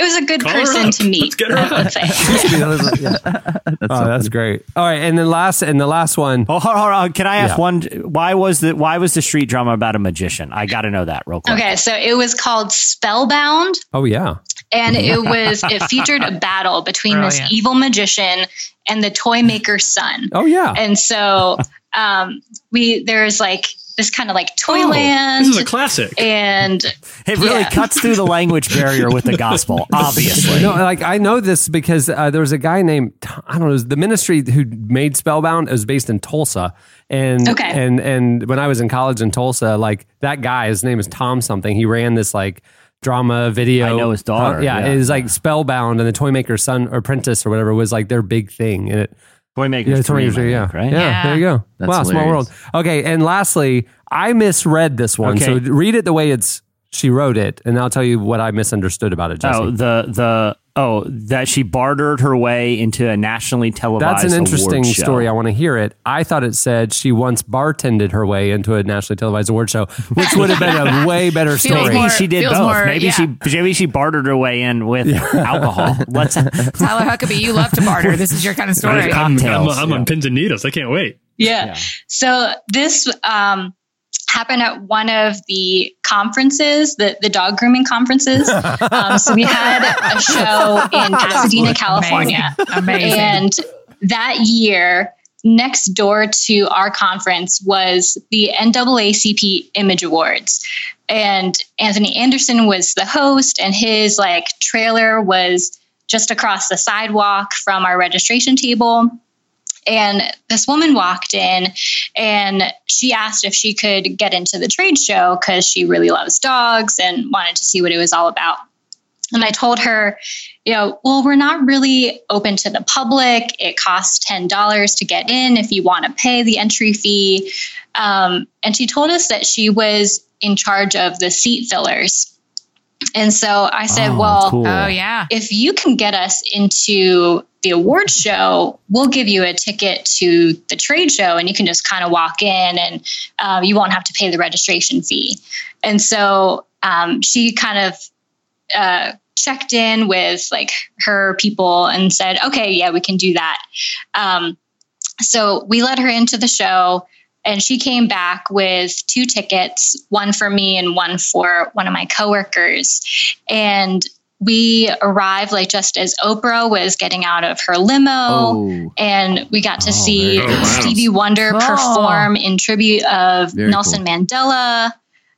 it was a good Call person to meet. Let's get her up. let's say. oh, that's great. All right, and then last and the last one. oh, hold, hold on. Can I ask Yeah. one? Why was the why was the street drama about a magician? I got to know that real quick. Okay, so it was called Spellbound, Oh yeah. and it was it featured a battle between this evil magician and the toy maker's son. Oh yeah. And so um, we there's like this kind of like Toyland. Oh, This is a classic. and It really Yeah. cuts through the language barrier with the gospel, obviously. No, like I know this because uh, there was a guy named I don't know. It was the ministry who made Spellbound. It was based in Tulsa, and Okay. and and when I was in college in Tulsa, like that guy, his name is Tom something. He ran this like drama video. I know his daughter, Uh, yeah, yeah. it was like Spellbound, and the toy maker's son or apprentice or whatever was like their big thing. And it, Toy yeah, Maker's toy Dream, maker's, I yeah, think, right? yeah, Yeah. There you go. That's wow, small world. Okay, and lastly, I misread this one. Okay. So read it the way it's she wrote it, and I'll tell you what I misunderstood about it. Oh, Jesse. Oh, the the oh that she bartered her way into a nationally televised. That's an interesting award show. story. I want to hear it. I thought it said she once bartended her way into a nationally televised award show, which would have been a way better story. Maybe more- she did both. more- maybe yeah. she maybe she bartered her way in with alcohol. Let's Tyler Huckabee, you love to barter. This is your kind of story. I, am Cocktails, I'm, yeah. on pins and needles. I can't wait. Yeah. Yeah. So this um, happened at one of the conferences, the, the dog grooming conferences. um, so we had a show in Pasadena, California. Amazing. And that year, next door to our conference was the NAACP Image Awards. And Anthony Anderson was the host, and his like trailer was just across the sidewalk from our registration table. And this woman walked in and she asked if she could get into the trade show because she really loves dogs and wanted to see what it was all about. And I told her, you know, well, we're not really open to the public. It costs $10 to get in if you want to pay the entry fee. Um, and she told us that she was in charge of the seat fillers. And so I said, Oh, well, cool. oh yeah. if you can get us into the award show, we'll give you a ticket to the trade show and you can just kind of walk in and uh, you won't have to pay the registration fee. And so um, she kind of uh, checked in with like her people and said, okay, yeah, we can do that. Um, so we let her into the show and she came back with two tickets, one for me and one for one of my coworkers. And we arrived like just as Oprah was getting out of her limo, Oh, and we got to oh, see there go. Oh, Stevie Wonder Cool. perform in tribute of Very Nelson Mandela.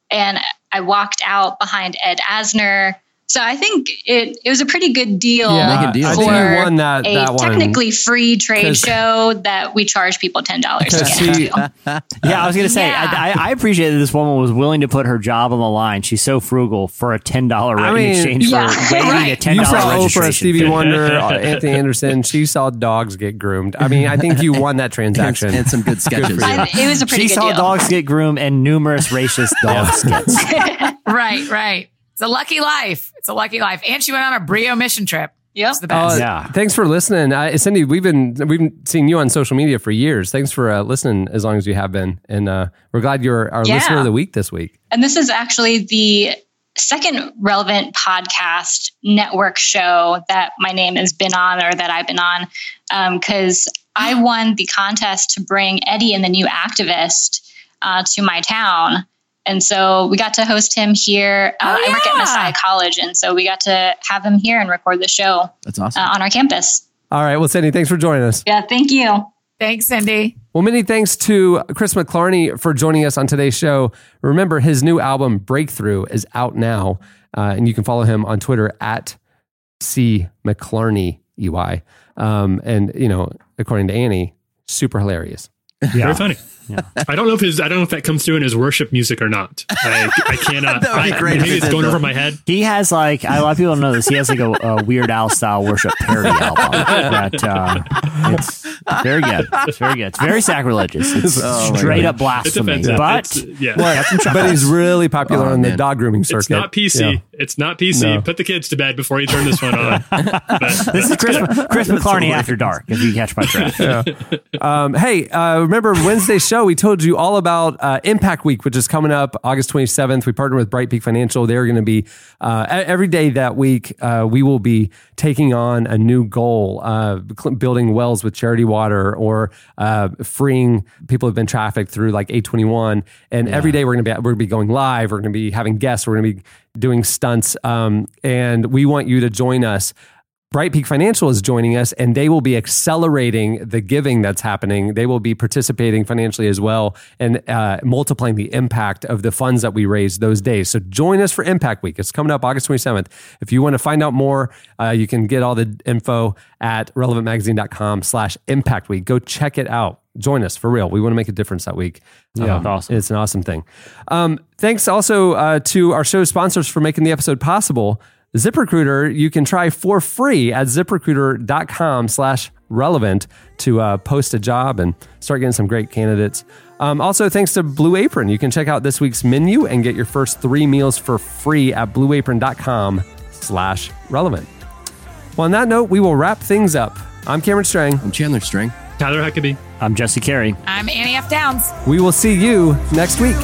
And I walked out behind Ed Asner. So I think it, it was a pretty good deal Yeah, Make a deal. I for think you won that a that one. technically free trade show that we charge people ten dollars to Because get. she, Yeah, I was gonna say Yeah. I, I, I appreciate that this woman was willing to put her job on the line. She's so frugal for a ten dollar I in mean- exchange Yeah. for waiving a Right. ten you dollar saw registration. Oprah, Stevie Wonder, uh, Anthony Anderson. She saw dogs get groomed. I mean, I think you won that transaction. and some good sketches. for you. I, it was a pretty She good saw deal. dogs get groomed and numerous racist dog skits. Right, right. It's a lucky life. It's a lucky life. And she went on a Brio mission trip. Yep. It's the best. Uh, Yeah. Thanks for listening, uh, Cindy. We've been we've seen you on social media for years. Thanks for uh, listening as long as you have been, and uh, we're glad you're our Yeah. listener of the week this week. And this is actually the second relevant podcast network show that my name has been on or that I've been on because I won the contest to bring Eddie and the New Activist uh, to my town. And so we got to host him here. Uh, Oh, I work at. Messiah College, and so we got to have him here and record the show That's awesome. uh, on our campus. All right, well, Cindy, thanks for joining us. Yeah, thank you. Thanks, Cindy. Well, many thanks to Chris McClarney for joining us on today's show. Remember, his new album Breakthrough is out now, uh, and you can follow him on Twitter at C McClarney EY. Um, and you know, according to Annie, super hilarious. Very funny. I don't know if his I don't know if that comes through in his worship music or not. I, I cannot. That would be I- great if Maybe it it's going though. over my head. He has like a lot of people don't know this. He has like a, a Weird Al style worship parody album that uh, it's very good. It's very good. It's very sacrilegious. It's Oh, straight up blasphemy. offensive. But It's- yeah. got But he's really popular Oh, on the dog grooming circuit. It's not PC. Yeah. It's not PC. No. Put the kids to bed before you turn this one on. But this is Chris, Chris McClarney after dark. If you catch my drift. Um, hey, uh, remember Wednesday's show? We told you all about uh, Impact Week, which is coming up August 27th. We partnered with Bright Peak Financial. They're going to be uh, every day that week. Uh, we will be taking on a new goal, uh, building wells with charity water or uh, freeing people who've been trafficked through like A21. And every day we're going to be we're going to be going live. We're going to be having guests. We're going to be doing stunts, um, and we want you to join us. Bright Peak Financial is joining us and they will be accelerating the giving that's happening. They will be participating financially as well and uh, multiplying the impact of the funds that we raise those days. So join us for Impact Week. It's coming up August 27th. If you want to find out more, uh, you can get all the info at relevantmagazine.com slash impact week. Go check it out. Join us for real. We want to make a difference that week. Yeah, Um, awesome. It's an awesome thing. Um, thanks also uh, to our show sponsors for making the episode possible. ZipRecruiter, you can try for free at ziprecruiter.com slash relevant to uh, post a job and start getting some great candidates. Um, also, thanks to Blue Apron, you can check out this week's menu and get your first three meals for free at blueapron.com slash relevant. Well, on that note, we will wrap things up. I'm Cameron Strang. I'm Chandler String. Tyler Huckabee. I'm Jesse Carey. I'm Annie F. Downs. We will see you next week.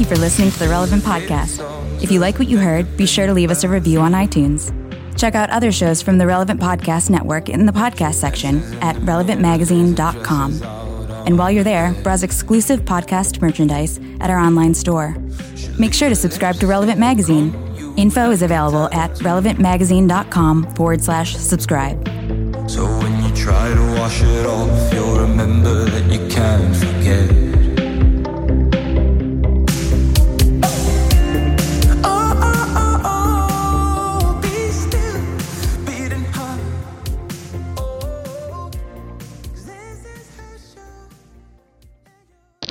You for listening to the Relevant Podcast. If you like what you heard, be sure to leave us a review on iTunes. Check out other shows from the Relevant Podcast Network in the podcast section at relevantmagazine.com. And while you're there, browse exclusive podcast merchandise at our online store. Make sure to subscribe to Relevant Magazine. Info is available at relevantmagazine.com forward slash subscribe. So when you try to wash it off, you'll remember that you can't forget.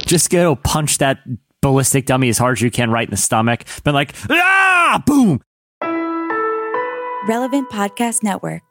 Just go punch that ballistic dummy as hard as you can right in the stomach. Been like, ah, boom. Relevant Podcast Network.